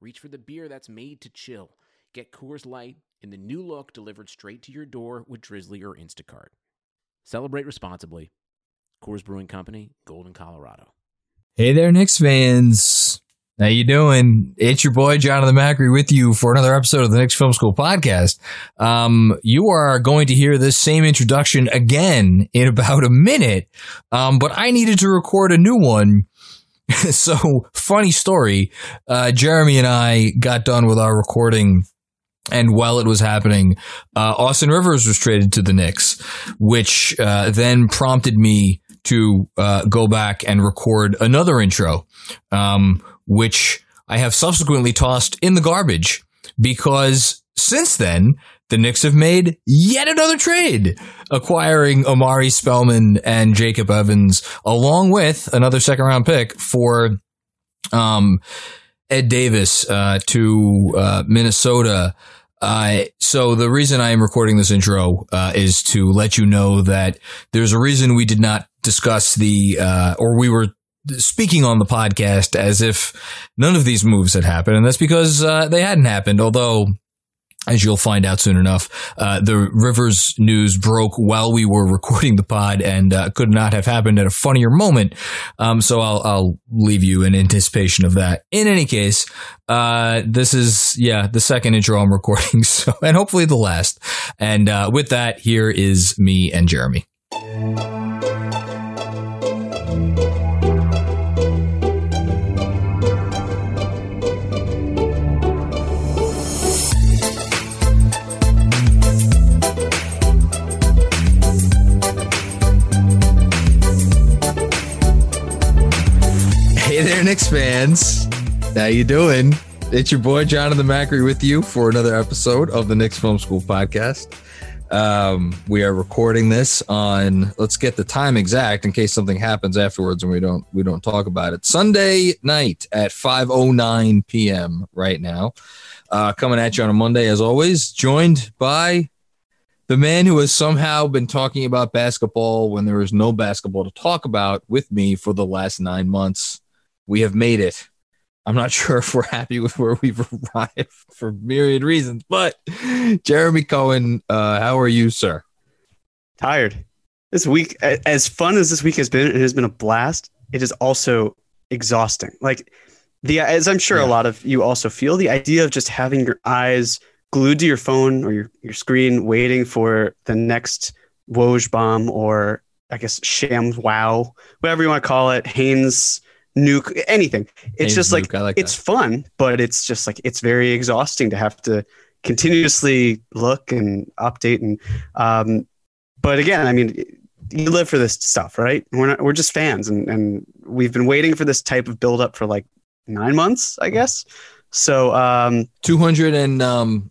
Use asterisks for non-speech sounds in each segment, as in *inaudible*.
reach for the beer that's made to chill. Get Coors Light in the new look delivered straight to your door with Drizzly or Instacart. Celebrate responsibly. Coors Brewing Company, Golden, Colorado. Hey there, Knicks fans. How you doing? It's your boy Jonathan Macri with you for another episode of the Knicks Film School podcast. Um, you are going to hear this same introduction again in about a minute, um, but I needed to record a new one. *laughs* so, funny story. Uh, Jeremy and I got done with our recording and while it was happening, uh, Austin Rivers was traded to the Knicks, which uh, then prompted me to uh, go back and record another intro, um, which I have subsequently tossed in the garbage because since then, the Knicks have made yet another trade, acquiring Omari Spellman and Jacob Evans, along with another second round pick for um, Ed Davis uh, to uh, Minnesota. Uh, so the reason I am recording this intro uh, is to let you know that there's a reason we did not discuss the, uh, or we were speaking on the podcast as if none of these moves had happened, and that's because uh, they hadn't happened. Although as you'll find out soon enough, uh, the Rivers news broke while we were *laughs* recording the pod and uh, could not have happened at a funnier moment. Um, so I'll, I'll leave you in anticipation of that. In any case, uh, this is, yeah, the second intro I'm *laughs* recording. So, and hopefully the last. And, uh, with that, here is me and Jeremy. Hey there, Knicks fans. How you doing? It's your boy Jonathan Macri with you for another episode of the Knicks Film School podcast. Um, we are recording this on. Let's get the time exact in case something happens afterwards and we don't we don't talk about it. Sunday night at 5:09 p.m. Right now, uh, coming at you on a Monday as always, joined by the man who has somehow been talking about basketball when there is no basketball to talk about with me for the last nine months. We have made it. I'm not *laughs* sure if we're happy with where we've *laughs* arrived for myriad reasons, but Jeremy Cohen, uh, how are you, sir? Tired. This week, as fun as this week has been, it has been a blast. It is also exhausting. Like the, as I'm sure Yeah. a lot of you also feel, the idea of just having your eyes glued to your phone or your, your screen, waiting for the next Woj bomb or I guess Shams Wow, whatever you want to call it, Haynes nuke, anything. It's just like like it's fun, but it's just like it's very exhausting to have to continuously look and update and um but again, I mean you live for this stuff, right? We're not we're just fans and and we've been waiting for this type of build up for like 9 months, I guess. So um 200 and um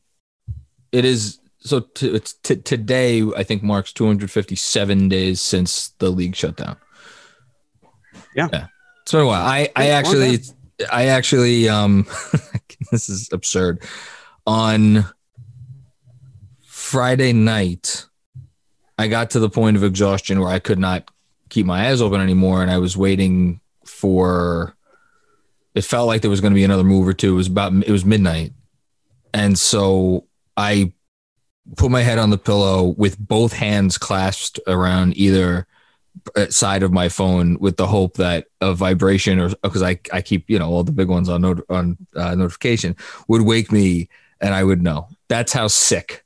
it is so t- it's t- today i think marks 257 days since the league shut down Yeah. yeah been a while i i actually i actually um *laughs* this is absurd. On friday night i got to the point of exhaustion where i could not keep my eyes open anymore and i was waiting for it felt like there was going to be another move or two. It was about it was midnight. And so I put my head on the pillow with both hands clasped around either side of my phone with the hope that a vibration or because I, I keep, you know, all the big ones on not, on uh, notification would wake me and I would know. That's how sick.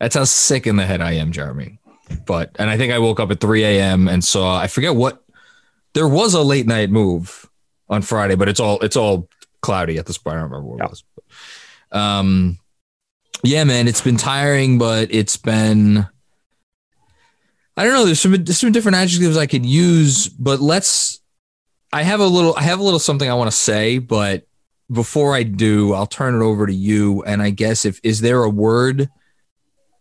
That's how sick in the head I am, Jeremy. But and I think I woke up at 3 a.m. and saw I forget what there was a late night move on Friday, but it's all it's all cloudy at this point. I don't remember what Yeah. it was. But, um yeah, man, it's been tiring, but it's been I don't know, there's some there's some different adjectives I could use, but let's I have a little I have a little something I want to say, but before I do, I'll turn it over to you. And I guess if is there a word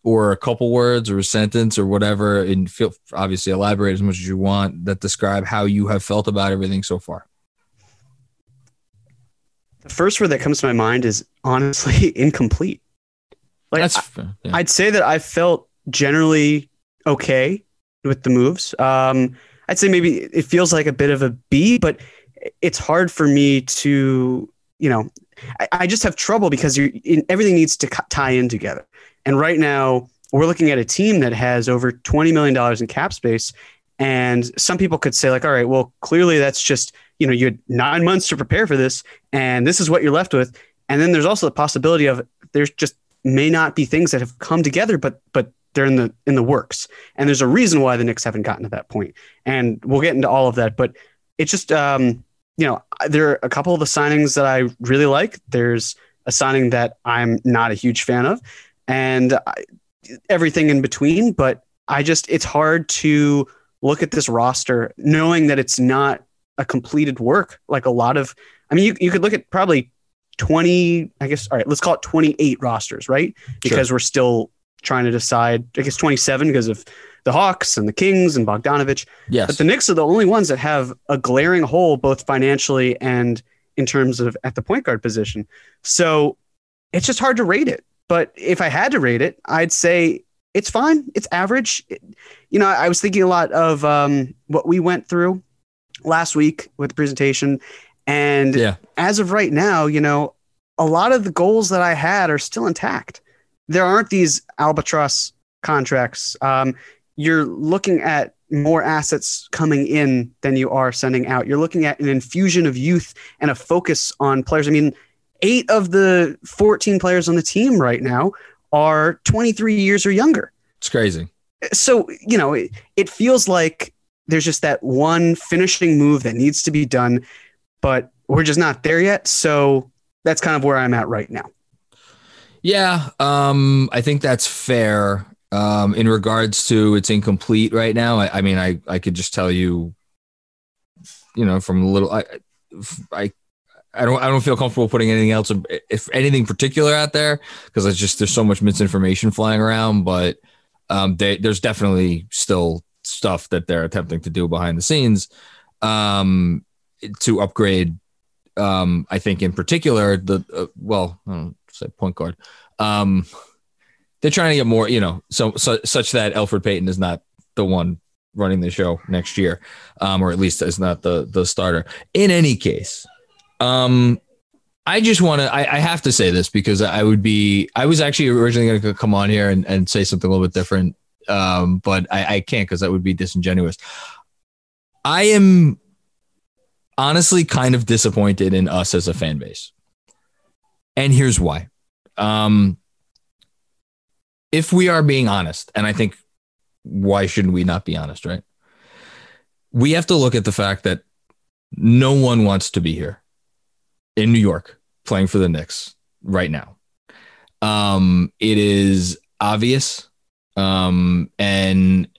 or a couple words or a sentence or whatever, and feel obviously elaborate as much as you want that describe how you have felt about everything so far. The first word that comes to my mind is honestly *laughs* incomplete. Like That's I, yeah. I'd say that I felt generally okay with the moves. Um, I'd say maybe it feels like a bit of a B, but it's hard for me to, you know, I, I just have trouble because you everything needs to tie in together. And right now, we're looking at a team that has over $20 million in cap space. And some people could say, like, all right, well, clearly that's just, you know, you had nine months to prepare for this, and this is what you're left with. And then there's also the possibility of there's just may not be things that have come together, but but they're in the in the works. And there's a reason why the Knicks haven't gotten to that point. And we'll get into all of that. But it's just um, you know, there are a couple of the signings that I really like. There's a signing that I'm not a huge fan of, and I, everything in between. But I just it's hard to look at this roster knowing that it's not a completed work like a lot of I mean you, you could look at probably 20 I guess all right let's call it 28 rosters right because sure. we're still trying to decide I guess 27 because of the Hawks and the Kings and Bogdanovich yes but the Knicks are the only ones that have a glaring hole both financially and in terms of at the point guard position so it's just hard to rate it but if I had to rate it I'd say it's fine. It's average. It, you know, I was thinking a lot of um, what we went through last week with the presentation. And yeah. as of right now, you know, a lot of the goals that I had are still intact. There aren't these albatross contracts. Um, you're looking at more assets coming in than you are sending out. You're looking at an infusion of youth and a focus on players. I mean, eight of the 14 players on the team right now are 23 years or younger. It's crazy. So, you know, it, it feels like there's just that one finishing move that needs to be done, but we're just not there yet. So that's kind of where I'm at right now. Yeah, um, I think that's fair. Um, in regards to it's incomplete right now. I, I mean, I, I could just tell you, you know, from a little, I, I I don't I don't feel comfortable putting anything else if anything particular out there because it's just there's so much misinformation flying around. But um, they, there's definitely still stuff that they're attempting to do behind the scenes um, to upgrade. Um, I think in particular the uh, well, don't say point guard. Um, they're trying to get more, you know, so, so such that Elfrid Payton is not the one running the show next year, um, or at least is not the the starter. In any case, um, I just want to, I, I, have to say this because I would be, I was actually originally going to come on here and, and say something a little bit different. Um, but I, I can't because that would be disingenuous. I am honestly kind of disappointed in us as a fan base. And here's why. Um, if we are being honest, and I think why shouldn't we not be honest, right? We have to look at the fact that no one wants to be here in New York playing for the Knicks right now. Um, it is obvious. Um, and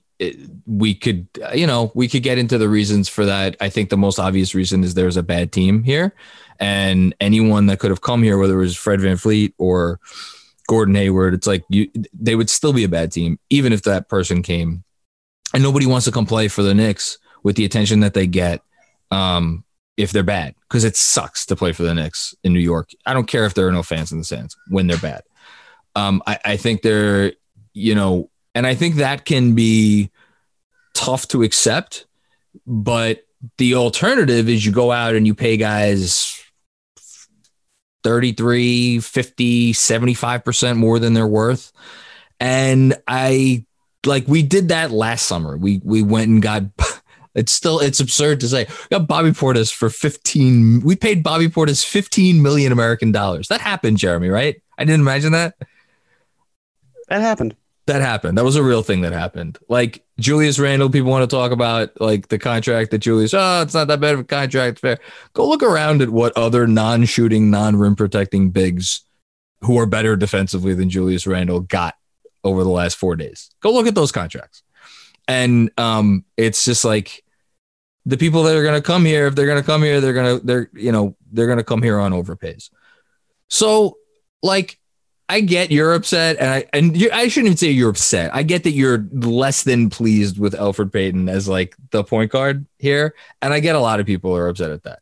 we could, you know, we could get into the reasons for that. I think the most obvious reason is there's a bad team here. And anyone that could have come here, whether it was Fred VanVleet or Gordon Hayward, it's like you, they would still be a bad team, even if that person came. And nobody wants to come play for the Knicks with the attention that they get um, if they're bad because it sucks to play for the Knicks in New York. I don't care if there are no fans in the stands when they're bad. Um, I, I think they're, you know, and I think that can be tough to accept. But the alternative is you go out and you pay guys 33, 50, 75% more than they're worth. And I like we did that last summer. We we went and got *laughs* it's still it's absurd to say. We got Bobby Portis for 15. We paid Bobby Portis 15 million American dollars. That happened, Jeremy, right? I didn't imagine that. That happened. That happened. That was a real thing that happened. Like Julius Randle, people want to talk about like the contract that Julius, oh, it's not that bad of a contract. Fair. Go look around at what other non-shooting, non-rim protecting bigs who are better defensively than Julius Randle got over the last four days. Go look at those contracts and um, it's just like the people that are going to come here, if they're going to come here, they're going to, they're, you know, they're going to come here on overpays. So, like, I get you're upset, and I and you, I shouldn't even say you're upset. I get that you're less than pleased with Elfrid Payton as like the point guard here, and I get a lot of people are upset at that.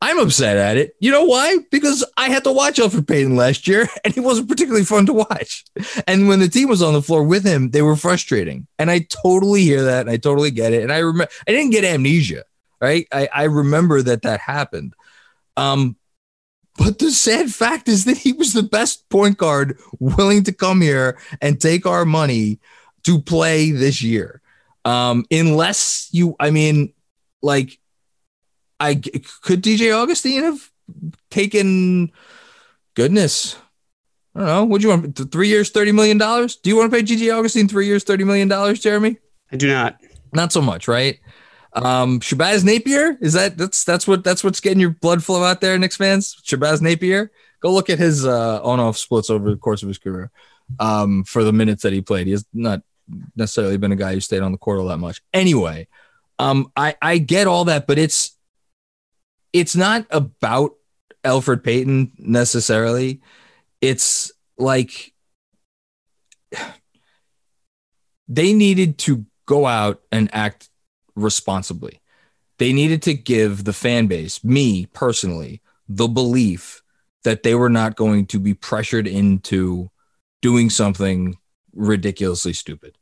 I'm upset at it. You know why? Because I had to watch Elfrid Payton last year *laughs* and he wasn't particularly fun to watch. And when the team was on the floor with him, they were frustrating. And I totally hear that and I totally get it. And I remember I didn't get amnesia, right? I, I remember that that happened. Um, but the sad fact is that he was the best point guard willing to come here and take our money to play this year. Um, unless you, I mean, like I could DJ Augustin have taken goodness. I don't know. Would you want three years, thirty million dollars? Do you want to pay DJ Augustin three years, thirty million dollars, Jeremy? I do not. Not so much, right? Um, Shabazz Napier is that that's that's what that's what's getting your blood flow out there, Knicks fans. Shabazz Napier, go look at his uh, on-off splits over the course of his career. Um, for the minutes that he played, he has not necessarily been a guy who stayed on the court all that much. Anyway, um, I I get all that, but it's it's not about Elfrid Payton necessarily. It's like *sighs* they needed to go out and act responsibly. They needed to give the fan base, me personally, the belief that they were not going to be pressured into doing something ridiculously stupid.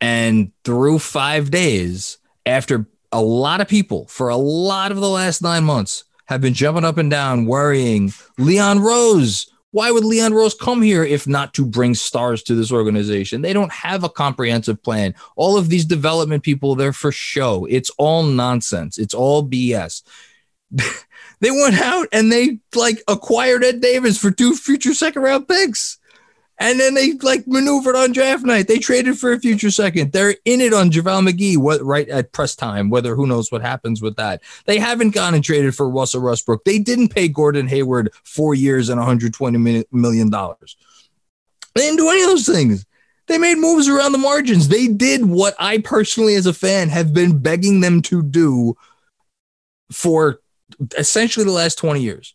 And through five days, after a lot of people for a lot of the last nine months have been jumping up and down, worrying Leon Rose. Why would Leon Rose come here if not to bring stars to this organization? They don't have a comprehensive plan. All of these development people, they're for show. It's all nonsense. It's all BS. *laughs* they went out and they like acquired Ed Davis for two future second round picks. And then they like maneuvered on draft night. They traded for a future second. They're in it on JaVale McGee what, right at press time, whether who knows what happens with that. They haven't gone and traded for Russell Westbrook. They didn't pay Gordon Hayward four years and $120 million. They didn't do any of those things. They made moves around the margins. They did what I personally, as a fan, have been begging them to do for essentially the last 20 years.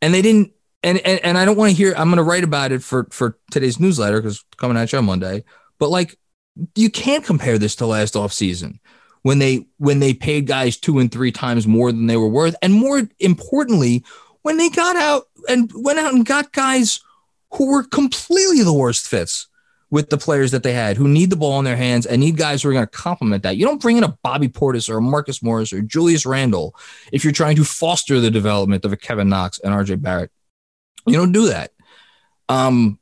And they didn't and, and and I don't want to hear. I'm going to write about it for for today's newsletter because coming at you on Monday. But like, you can't compare this to last off season when they when they paid guys two and three times more than they were worth, and more importantly, when they got out and went out and got guys who were completely the worst fits with the players that they had who need the ball in their hands and need guys who are going to complement that. You don't bring in a Bobby Portis or a Marcus Morris or Julius Randle if you're trying to foster the development of a Kevin Knox and RJ Barrett. You don't do that. Um,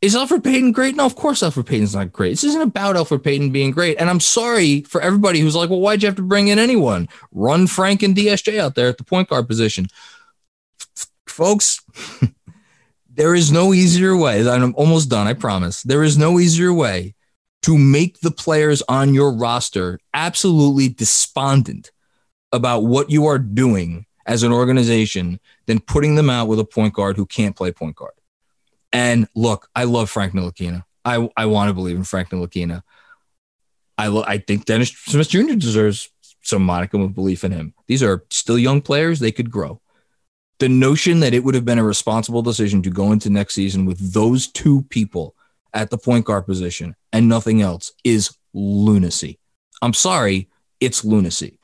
is Elfrid Payton great? No, of course Elfrid Payton's not great. This isn't about Elfrid Payton being great. And I'm sorry for everybody who's like, well, why'd you have to bring in anyone? Run Frank and DSJ out there at the point guard position. Folks, *laughs* there is no easier way. I'm almost done, I promise. There is no easier way to make the players on your roster absolutely despondent about what you are doing as an organization than putting them out with a point guard who can't play point guard. And look, I love Frank Ntilikina. I, I want to believe in Frank Ntilikina. I, lo- I think Dennis Smith Jr. deserves some modicum of belief in him. These are still young players. They could grow. The notion that it would have been a responsible decision to go into next season with those two people at the point guard position and nothing else is lunacy. I'm sorry, it's lunacy.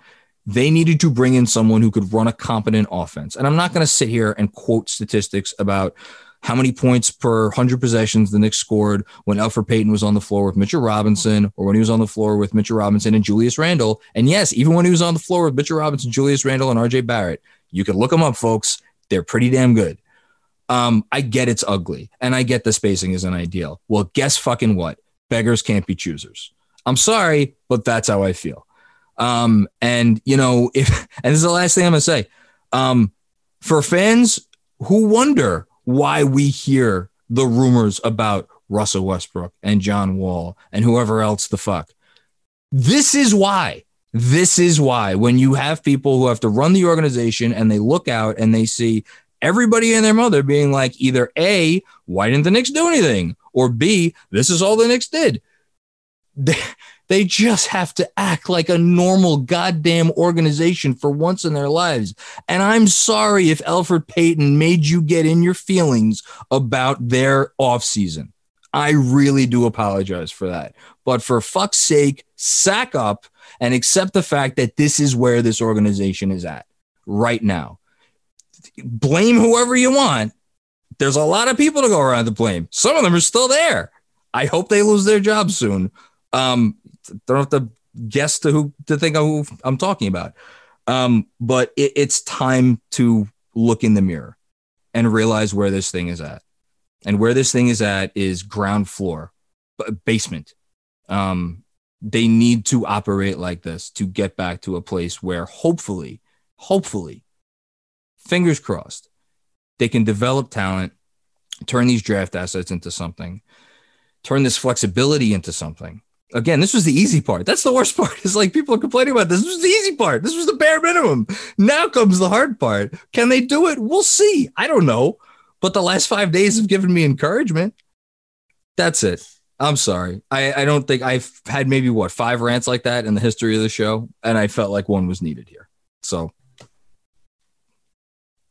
They needed to bring in someone who could run a competent offense. And I'm not going to sit here and quote statistics about how many points per 100 possessions the Knicks scored when Elfrid Payton was on the floor with Mitchell Robinson or when he was on the floor with Mitchell Robinson and Julius Randle. And yes, even when he was on the floor with Mitchell Robinson, Julius Randle, and RJ Barrett, you can look them up, folks. They're pretty damn good. Um, I get it's ugly and I get the spacing isn't ideal. Well, guess fucking what? Beggars can't be choosers. I'm sorry, but that's how I feel. Um, and you know, *laughs* if and this is the last thing I'm gonna say. Um, for fans who wonder why we hear the rumors about Russell Westbrook and John Wall and whoever else the fuck. This is why. This is why when you have people who have to run the organization and they look out and they see everybody and their mother being like either A, why didn't the Knicks do anything? Or B, this is all the Knicks did they, they just have to act like a normal goddamn organization for once in their lives. And I'm sorry if Elfrid Payton made you get in your feelings about their offseason. I really do apologize for that. But for fuck's sake, sack up and accept the fact that this is where this organization is at right now. Blame whoever you want. There's a lot of people to go around to blame. Some of them are still there. I hope they lose their jobs soon. Um, don't have to guess to who to think of who I'm talking about. Um, but it, it's time to look in the mirror and realize where this thing is at. And where this thing is at is ground floor, basement. Um, they need to operate like this to get back to a place where hopefully, hopefully, fingers crossed, they can develop talent, turn these draft assets into something, turn this flexibility into something. Again, this was the easy part. That's the worst *laughs* part. It's like people are complaining about this. This was the easy part. This was the bare minimum. Now comes the hard part. Can they do it? We'll see. I don't know. But the last five days have given me encouragement. That's it. I'm sorry. I, I don't think I've had maybe what five rants like that in the history of the show, and I felt like one was needed here. So,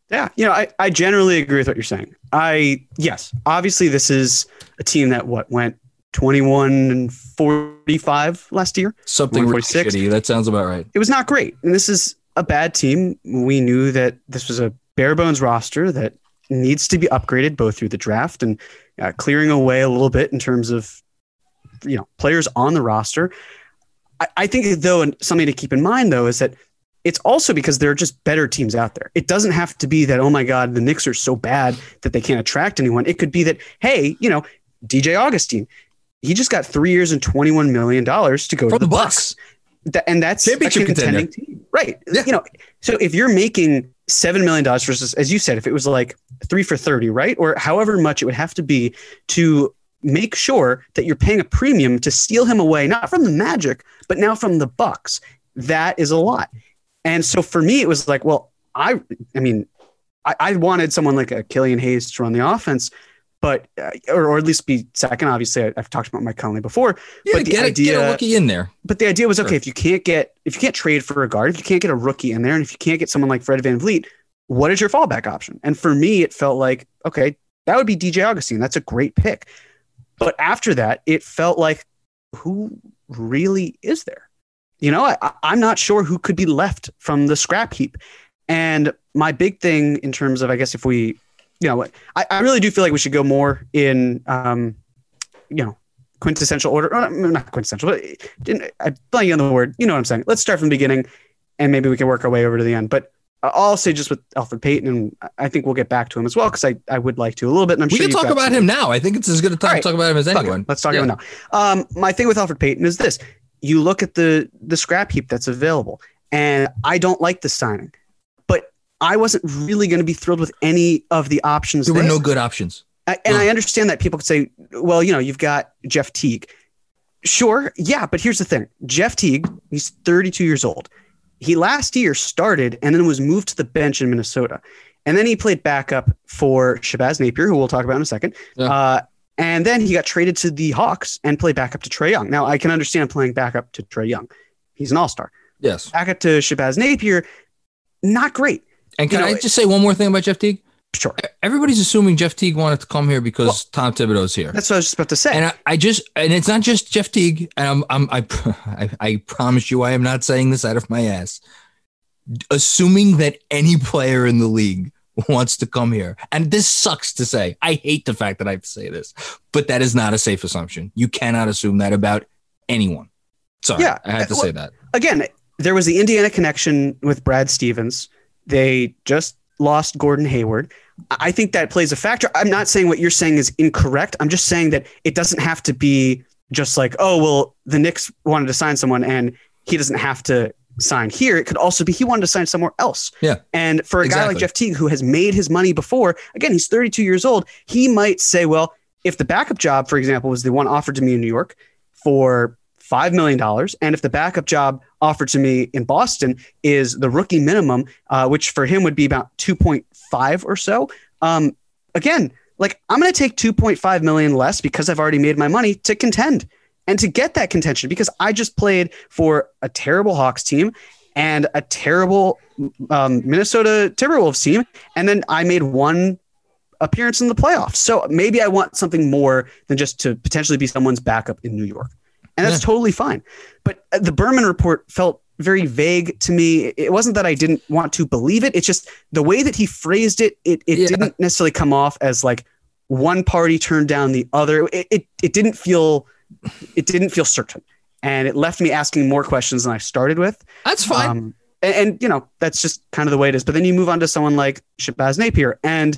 yeah, you know, I, I generally agree with what you're saying. I yes, obviously this is a team that what went 21 and 45 last year. Something really shitty. That sounds about right. It was not great, and this is a bad team. We knew that this was a bare bones roster that needs to be upgraded both through the draft and uh, clearing away a little bit in terms of you know players on the roster. I, I think though, and something to keep in mind though is that it's also because there are just better teams out there. It doesn't have to be that oh my god the Knicks are so bad that they can't attract anyone. It could be that hey you know DJ Augustin he just got three years and twenty one million dollars to go From to the, Bucks. Bucks. and that's a contending contender. team, right? Yeah. You know, so if you're making seven million dollars versus, as you said, if it was like three for thirty, right, or however much it would have to be to make sure that you're paying a premium to steal him away, not from the Magic, but now from the Bucks. That is a lot. And so for me, it was like, well, I, I mean, I, I wanted someone like a Killian Hayes to run the offense, but uh, or, or at least be second. Obviously, I, have talked about Mike Conley before. Yeah, but the get, idea, a, get a rookie in there. But the idea was okay if you can't get if you can't trade for a guard, if you can't get a rookie in there, and if you can't get someone like Fred VanVleet, what is your fallback option? And for me, it felt like okay, that would be DJ Augustin. That's a great pick. But after that, it felt like who really is there? You know, I, I'm not sure who could be left from the scrap heap. And my big thing in terms of, I guess, if we, you know, I, I really do feel like we should go more in, um, you know, quintessential order. Or not quintessential, but in, I'm blanking on the word. You know what I'm saying? Let's start from the beginning, and maybe we can work our way over to the end. But I'll say just with Elfrid Payton, and I think we'll get back to him as well because I, I would like to a little bit. And I'm We sure can talk about him now. I think it's as good a time right. to talk about him as anyone. Let's talk Yeah. about it now. Um, my thing with Elfrid Payton is this: you look at the the scrap heap that's available, and I don't like the signing, I wasn't really going to be thrilled with any of the options. There were no good options. I, and No. I understand that people could say, well, you know, you've got Jeff Teague. Sure, yeah, but here's the thing: Jeff Teague, he's 32 years old. He last year started and then was moved to the bench in Minnesota, and then he played backup for Shabazz Napier, who we'll talk about in a second. Yeah. Uh, and then he got traded to the Hawks and played backup to Trae Young. Now I can understand playing backup to Trae Young; he's an All Star. Yes. Backup to Shabazz Napier, not great. And can You know, I just say one more thing about Jeff Teague? Sure, Everybody's assuming Jeff Teague wanted to come here because Well- Tom Thibodeau's here. that's what I was just about to say. And I, I just, and it's not just Jeff Teague. And I'm, I'm, I, *laughs* I, I promise you, I am not saying this out of my ass. Assuming that any player in the league wants to come here, and this sucks to say. I hate the fact that I have to say this, but that is not a safe assumption. You cannot assume that about anyone. Sorry, Yeah. I had uh, to Well, say that. again, there was the Indiana connection with Brad Stevens. They just lost Gordon Hayward. I think that plays a factor. I'm not saying what you're saying is incorrect. I'm just saying that it doesn't have to be just like, oh, well, the Knicks wanted to sign someone and he doesn't have to sign here. It could also be he wanted to sign somewhere else. Yeah. And for a guy like Jeff Teague, who has made his money before, again, he's 32 years old, he might say, well, if the backup job, for example, was the one offered to me in New York for $5 million, and if the backup job offered to me in Boston is the rookie minimum, uh, which for him would be about 2.5 or so, um, again, like I'm going to take 2.5 million less because I've already made my money to contend. and to get that contention because I just played for a terrible Hawks team and a terrible um, Minnesota Timberwolves team, and then I made one appearance in the playoffs. So maybe I want something more than just to potentially be someone's backup in New York, and that's yeah. totally fine. But uh, the Berman report felt very vague to me. It wasn't that I didn't want to believe it. It's just the way that he phrased it. It it yeah. didn't necessarily come off as like one party turned down the other. It, it it didn't feel it didn't feel certain, and it left me asking more questions than I started with. That's fine. Um, and, and, you know that's just kind of the way it is. But then you move on to someone like Shabazz Napier, and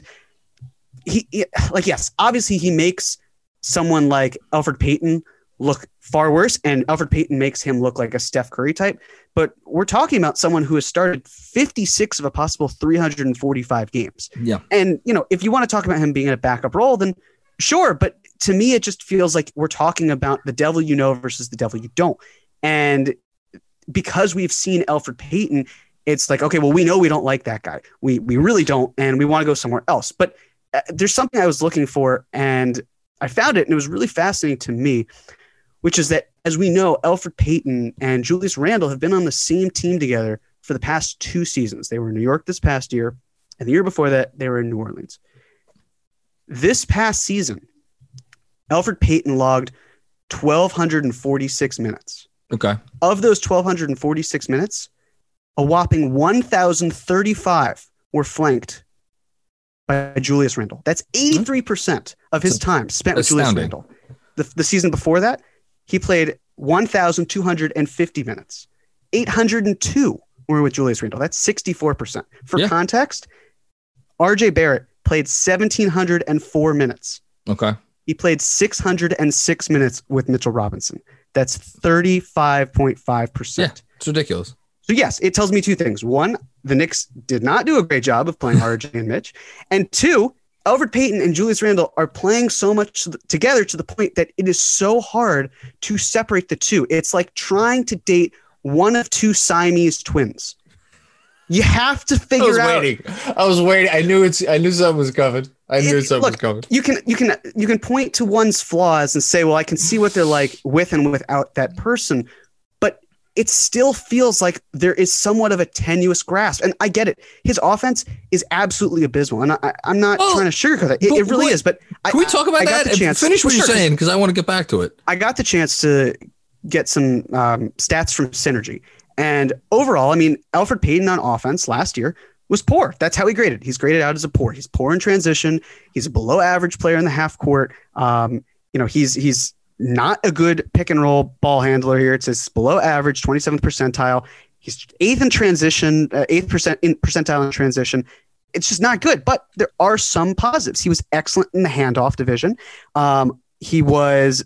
he, he like yes, obviously he makes someone like Elfrid Payton look far worse, and Elfrid Payton makes him look like a Steph Curry type. But we're talking about someone who has started 56 of a possible 345 games. Yeah. And, you know, if you want to talk about him being in a backup role, then sure. But to me, it just feels like we're talking about the devil you know versus the devil you don't. And because we've seen Elfrid Payton, it's like, okay, well, we know we don't like that guy. We, we really don't. And we want to go somewhere else. But uh, there's something I was looking for and I found it. And it was really fascinating to me which is that, as we know, Elfrid Payton and Julius Randle have been on the same team together for the past two seasons. They were in New York this past year, and the year before that, they were in New Orleans. This past season, Elfrid Payton logged 1,246 minutes. Okay. Of those 1,246 minutes, a whopping 1,035 were flanked by Julius Randle. That's hmm? 83% of his time spent with Julius Randle. The, the season before that, he played 1,250 minutes. 802 were with Julius Randle. That's 64%. For yeah. context, RJ Barrett played 1,704 minutes. Okay. He played 606 minutes with Mitchell Robinson. That's 35.5%. Yeah, it's ridiculous. So, yes, it tells me two things. One, the Knicks did not do a great job of playing *laughs* RJ and Mitch. And two, Elfrid Payton and Julius Randle are playing so much together to the point that it is so hard to separate the two. It's like trying to date one of two Siamese twins. You have to figure I was out. Waiting. I was waiting. I knew it's. I knew something was coming. I knew it, something look, was coming. You can you can you can point to one's flaws and say, well, I can see what they're like with and without that person it still feels like there is somewhat of a tenuous grasp. And I get it. His offense is absolutely abysmal. And I, am not trying to sugarcoat it. It, it really is. But can I, we talk about I, that? chance, Finish what you're saying because I want to get back to it. I got the chance to get some um, stats from Synergy. And overall, I mean, Elfrid Payton on offense last year was poor. That's how he graded. He's graded out as a poor. He's poor in transition. He's a below average player in the half court. Um, you know, he's he's not a good pick and roll ball handler here. It's his below average, 27th percentile. He's eighth in transition, uh, eighth percent in percentile in transition. It's just not good, but there are some positives. He was excellent in the handoff division. Um, he was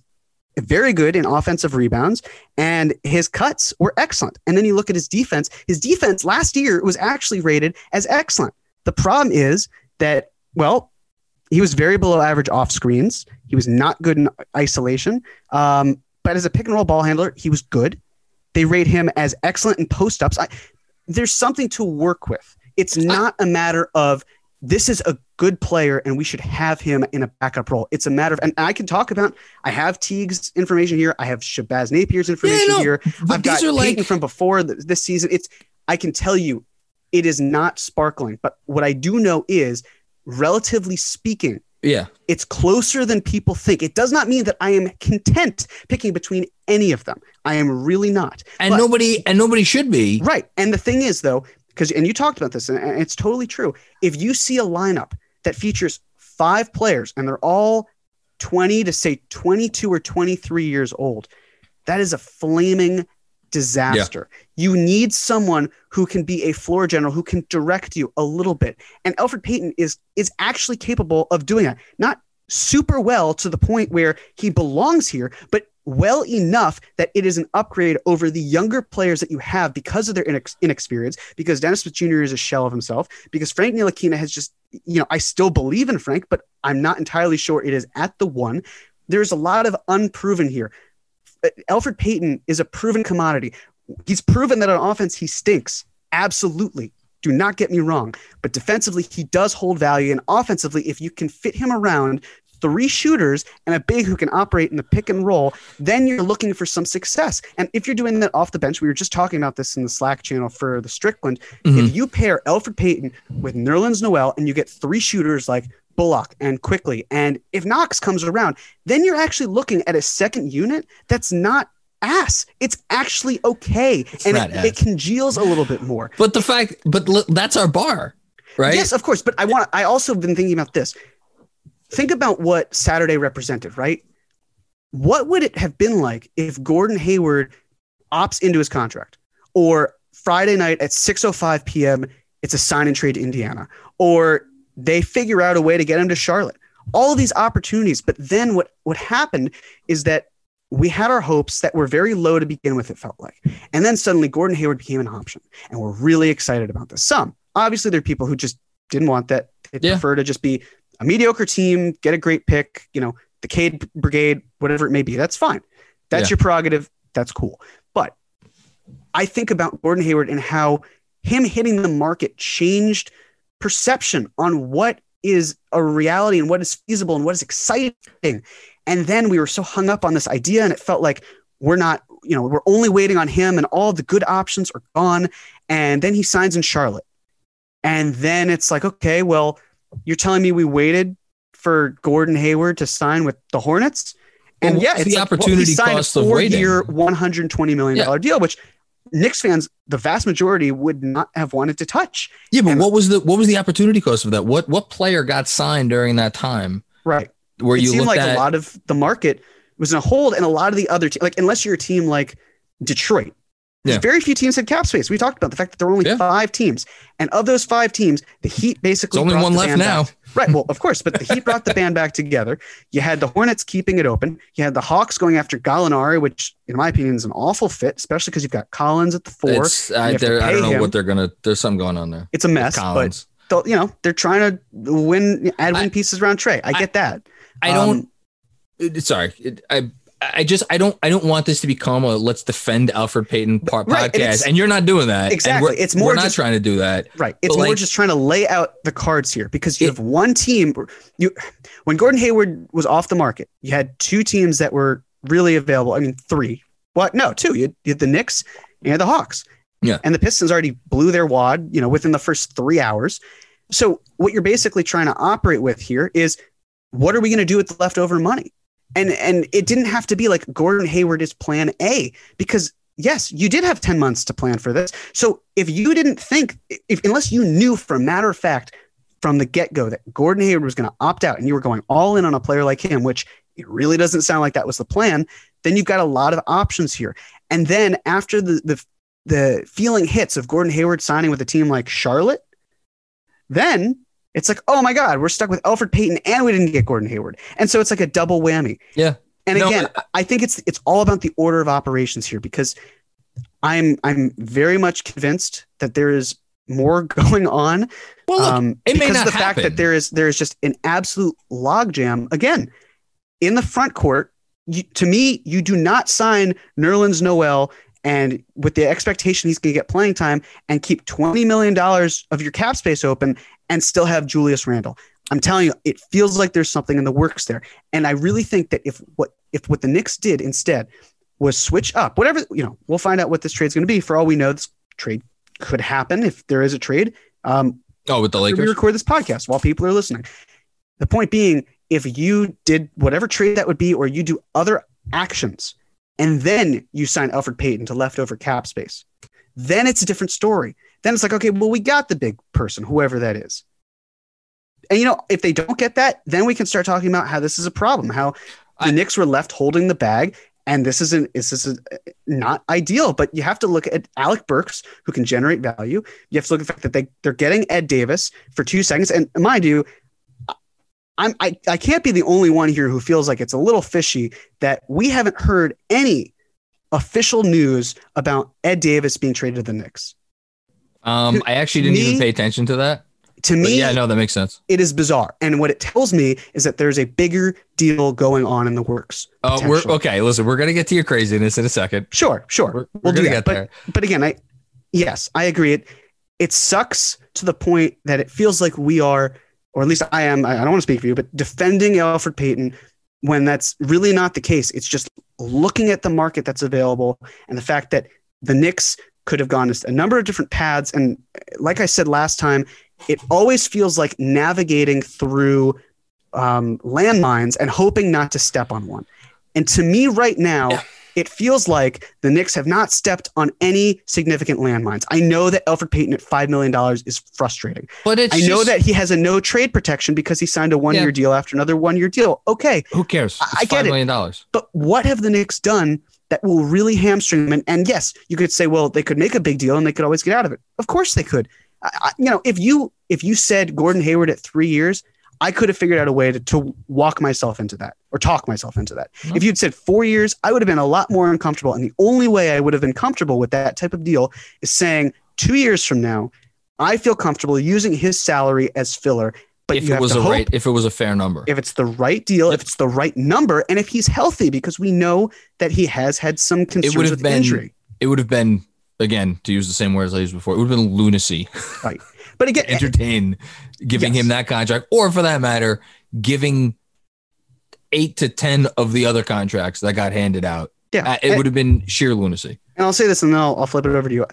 very good in offensive rebounds, and his cuts were excellent. And then you look at his defense. His defense last year was actually rated as excellent. The problem is that, well, he was very below average off screens. He was not good in isolation. Um, but as a pick and roll ball handler, he was good. They rate him as excellent in post ups. There's something to work with. It's not a matter of this is a good player and we should have him in a backup role. It's a matter of, and I can talk about, I have Teague's information here. I have Shabazz Napier's information yeah, no, here. I've got Payton like... from before this season. It's, I can tell you, it is not sparkling. But what I do know is relatively speaking, yeah, it's closer than people think. It does not mean that I am content picking between any of them. I am really not. And but, nobody and nobody should be. Right. And the thing is though, because and you talked about this and it's totally true. If you see a lineup that features five players and they're all 20 to say 22 or 23 years old, that is a flaming disaster. Yeah. You need someone who can be a floor general, who can direct you a little bit. And Elfrid Payton is is actually capable of doing that. Not super well to the point where he belongs here, but well enough that it is an upgrade over the younger players that you have because of their inex- inexperience, because Dennis Smith Jr. is a shell of himself, because Frank Ntilikina has just, you know, I still believe in Frank, but I'm not entirely sure it is at the one. There's a lot of unproven here. Elfrid Payton is a proven commodity. He's proven that on offense he stinks. Absolutely. Do not get me wrong. But defensively, he does hold value. And offensively, if you can fit him around three shooters and a big who can operate in the pick and roll, then you're looking for some success. And if you're doing that off the bench, we were just talking about this in the Slack channel for the Strickland. Mhm. If you pair Elfrid Payton with Nerlens Noel and you get three shooters like Bullock and Quickley, and if Knox comes around, then you're actually looking at a second unit that's not ass. It's actually okay. and it, it congeals a little bit more. But the fact, but l- that's our bar, right? Yes, of course. But I want. I also have been thinking about this. Think about what Saturday represented, right? What would it have been like if Gordon Hayward opts into his contract, or Friday night at 6:05 p.m. it's a sign and trade to Indiana, or they figure out a way to get him to Charlotte. All of these opportunities, but then what what happened is that we had our hopes that were very low to begin with. It felt like, and then suddenly Gordon Hayward became an option, and we're really excited about this. Some obviously there are people who just didn't want that. They Yeah. prefer to just be a mediocre team, get a great pick, you know, the Cade Brigade, whatever it may be. That's fine. That's Yeah. your prerogative. That's cool. But I think about Gordon Hayward and how him hitting the market changed perception on what is a reality and what is feasible and what is exciting. And then we were so hung up on this idea, and it felt like we're not, you know, we're only waiting on him, and all the good options are gone. And then he signs in Charlotte. And then it's like, okay, well, you're telling me we waited for Gordon Hayward to sign with the Hornets? Well, And yeah, what's it's the like, well, he opportunity signed cost a of waiting? four-year, $120 million deal, which Knicks fans, the vast majority, would not have wanted to touch. Yeah, but And- what was the what was the opportunity cost of that? What what player got signed during that time Right. where it you seemed like at? a lot of the market was in a hold, and a lot of the other te- like unless you're a team like Detroit. There's Yeah. very few teams had cap space. We talked about the fact that there were only Yeah. five teams, and of those five teams, the Heat basically There's only one left now. back. Right. Well, of course, but the Heat brought the band back together. You had the Hornets keeping it open. You had the Hawks going after Gallinari, which, in my opinion, is an awful fit, especially because you've got Collins at the four. I, you have to they're- I don't know him. what they're gonna. There's something going on there. It's a mess, but you know they're trying to win, add win I- pieces around Trae. I get that. I Um, don't. it- sorry, I. I just I don't I don't want this to become a let's defend Elfrid Payton part Right, podcast, it's- and you're not doing that. Exactly. It's more we're not just- trying to do that. Right. It's But, more like- just trying to lay out the cards here because you It- have one team. You when Gordon Hayward was off the market, you had two teams that were really available. I mean, three. What? No, two. You had, you had the Knicks and the Hawks. Yeah. And the Pistons already blew their wad, you know, within the first three hours. So what you're basically trying to operate with here is what are we going to do with the leftover money? And and it didn't have to be like Gordon Hayward is plan A because yes, you did have 10 months to plan for this. So if you didn't think if unless you knew for a matter of fact from the get-go that Gordon Hayward was going to opt out and you were going all in on a player like him, which it really doesn't sound like that was the plan, then you've got a lot of options here. And then after the the the feeling hits of Gordon Hayward signing with a team like Charlotte, then it's like, oh my God, we're stuck with Elfrid Payton and we didn't get Gordon Hayward. And so it's like a double whammy. Yeah. And No, again, I think it's it's all about the order of operations here because I'm I'm very much convinced that there is more *laughs* going on. Well, look, um, it may because not of the fact that there is there is just an absolute logjam again in the front court. You, to me, you do not sign Nerlens Noel and with the expectation he's going to get playing time and keep twenty million dollars of your cap space open and still have Julius Randle. I'm telling you, it feels like there's something in the works there, and I really think that if what if what the Knicks did instead was switch up, whatever you know, we'll find out what this trade's going to be. For all we know, this trade could happen if there is a trade. Um, oh, with the Lakers. we Lakers. record this podcast while people are listening. The point being, if you did whatever trade that would be, or you do other actions, and then you sign Elfrid Payton to leftover cap space, then it's a different story. Then it's like, okay, well, we got the big person, whoever that is. And you know, if they don't get that, then we can start talking about how this is a problem, how the I- Knicks were left holding the bag, and this isn't this is not ideal. But you have to look at Alec Burks, who can generate value. You have to look at the fact that they they're getting Ed Davis for two seconds, and mind you, I'm I, I can't be the only one here who feels like it's a little fishy that we haven't heard any official news about Ed Davis being traded to the Knicks. Um, I actually didn't Me- even pay attention to that. To But me, yeah, no, that makes sense. it is bizarre. And what it tells me is that there's a bigger deal going on in the works. Oh, we're okay. Listen, we're gonna get to your craziness in a second. Sure, sure. We're, we're we'll do gonna that. get but, there. but again, I yes, I agree. It it sucks to the point that it feels like we are or at least I am, I don't want to speak for you, but defending Elfrid Payton when that's really not the case. It's just looking at the market that's available and the fact that the Knicks could have gone a number of different paths. And like I said last time, it always feels like navigating through um, landmines and hoping not to step on one. And to me, right now, yeah it feels like the Knicks have not stepped on any significant landmines. I know that Elfrid Payton at $5 million is frustrating. But it's I know that he has a no trade protection because he signed a one year yeah. deal after another one year deal. Okay. Who cares? It's I get $5 million. It. But what have the Knicks done that will really hamstring them? And, and, yes, you could say, well, they could make a big deal and they could always get out of it. Of course they could. I, you know, if you if you said Gordon Hayward at three years, I could have figured out a way to, to walk myself into that or talk myself into that. Mm-hmm. If you'd said four years, I would have been a lot more uncomfortable. And the only way I would have been comfortable with that type of deal is saying two years from now, I feel comfortable using his salary as filler. But if it was a right, if it was a fair number, if it's the right deal, if it's the right number, and if he's healthy, because we know that he has had some concerns it would have with been, injury. It would have been again to use the same words I used before. It would have been lunacy. Right. But again, *laughs* entertain giving yes. him that contract, or for that matter, giving eight to ten of the other contracts that got handed out. Yeah, uh, it would have been sheer lunacy. And I'll say this, and then I'll, I'll flip it over to you.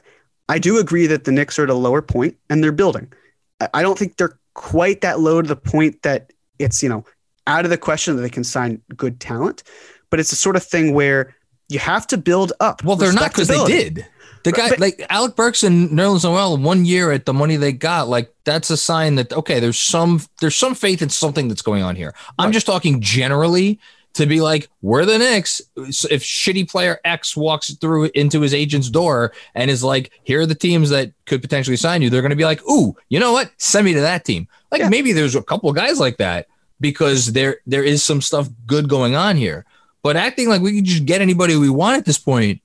I do agree that the Knicks are at a lower point, and they're building. I, I don't think they're quite that low to the point that it's you know out of the question that they can sign good talent, but it's the sort of thing where you have to build up. Well, they're not because they did. The guy, but, like Alec Burks and Nerlens Noel, one year at the money they got, like that's a sign that okay, there's some there's some faith in something that's going on here. Right. I'm just talking generally to be like, we're the Knicks. If shitty player X walks through into his agent's door and is like, here are the teams that could potentially sign you, they're going to be like, ooh, you know what? Send me to that team. Like yeah. maybe there's a couple guys like that because there there is some stuff good going on here. But acting like we can just get anybody we want at this point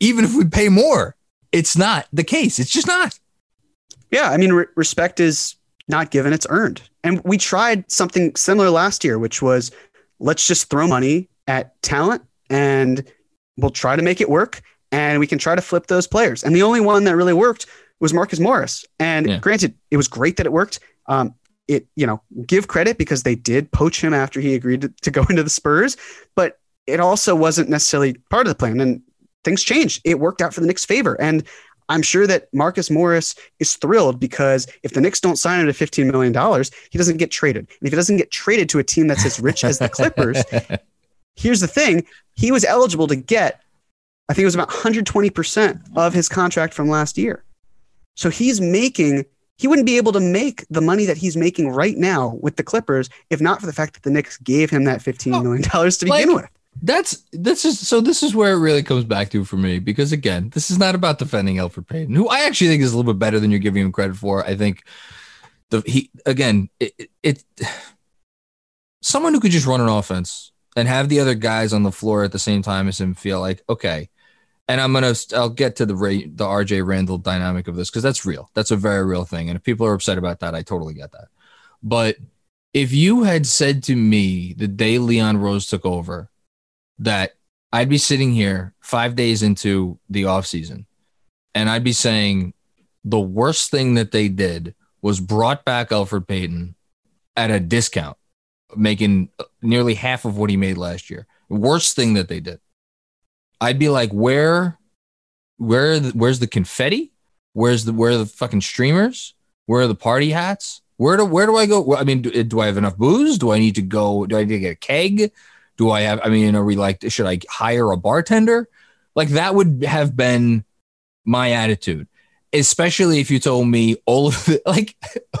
even if we pay more. It's not the case. It's just not. Yeah, I mean, re- respect is not given; it's earned. And we tried something similar last year, which was let's just throw money at talent, and we'll try to make it work, and we can try to flip those players. And the only one that really worked was Marcus Morris. And yeah. granted, it was great that it worked. Um, it you know give credit because they did poach him after he agreed to, to go *laughs* into the Spurs, but it also wasn't necessarily part of the plan. And things changed. It worked out for the Knicks' favor. And I'm sure that Marcus Morris is thrilled because if the Knicks don't sign him to $15 million, he doesn't get traded. And if he doesn't get traded to a team that's as rich as the Clippers, *laughs* here's the thing he was eligible to get, I think it was about 120% of his contract from last year. So he's making, he wouldn't be able to make the money that he's making right now with the Clippers if not for the fact that the Knicks gave him that $15 million to begin with that's this is so this is where it really comes back to for me because again this is not about defending Elfrid Payton who I actually think is a little bit better than you're giving him credit for. I think the he again it, it, it *sighs* someone who could just run an offense and have the other guys on the floor at the same time as him feel like okay and I'm gonna I'll get to the Ray, the RJ Randle dynamic of this because that's real. That's a very real thing and if people are upset about that I totally get that. But if you had said to me the day Leon Rose took over that I'd be sitting here five days into the off season, and I'd be saying the worst thing that they did was brought back Elfrid Payton at a discount, making nearly half of what he made last year. Worst thing that they did. I'd be like, where, where, where's the confetti? Where's the where are the fucking streamers? Where are the party hats? Where do where do I go? I mean, do, do I have enough booze? Do I need to go? Do I need to get a keg? Do I have, I mean, are we like, should I hire a bartender? Like that would have been my attitude, especially if you told me all of the, *laughs* like,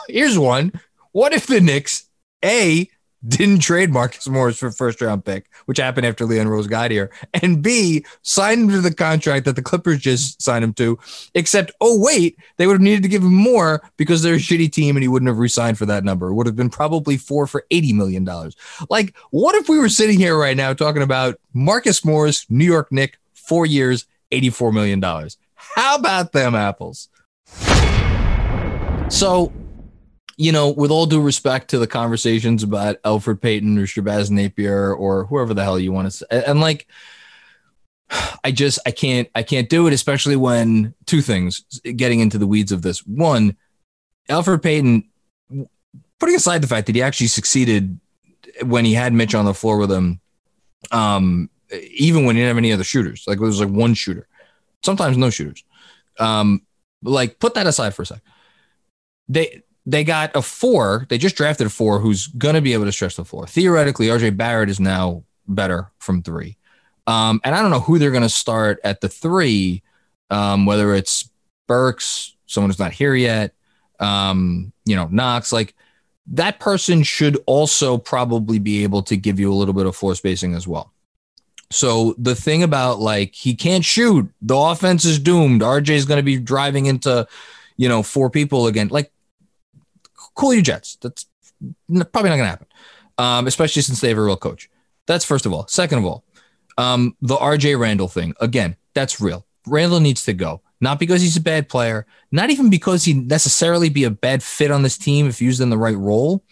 here's one. What if the Knicks, A, didn't trade Marcus Morris for first round pick, which happened after Leon Rose got here, and B signed him to the contract that the Clippers just signed him to. Except, oh wait, they would have needed to give him more because they're a shitty team, and he wouldn't have resigned for that number. It would have been probably four for eighty million dollars. Like, what if we were sitting here right now talking about Marcus Morris, New York Nick, four years, eighty-four million dollars? How about them apples? So you know, with all due respect to the conversations about Elfrid Payton or Shabazz Napier or whoever the hell you want to say, and like, I just I can't I can't do it, especially when two things getting into the weeds of this. One, Elfrid Payton putting aside the fact that he actually succeeded when he had Mitch on the floor with him, um, even when he didn't have any other shooters. Like it was like one shooter, sometimes no shooters. Um, like put that aside for a sec. They they got a four. They just drafted a four who's gonna be able to stretch the floor. Theoretically, RJ Barrett is now better from three. Um, and I don't know who they're gonna start at the three, um, whether it's Burks, someone who's not here yet, um, you know, Knox, like that person should also probably be able to give you a little bit of floor spacing as well. So the thing about like he can't shoot, the offense is doomed. RJ is going to be driving into, you know, four people again. Like, cool your Jets. That's probably not going to happen, um, especially since they have a real coach. That's first of all. Second of all, um, the RJ Randle thing again. That's real. Randle needs to go. Not because he's a bad player, not even because he'd necessarily be a bad fit on this team if used in the right role,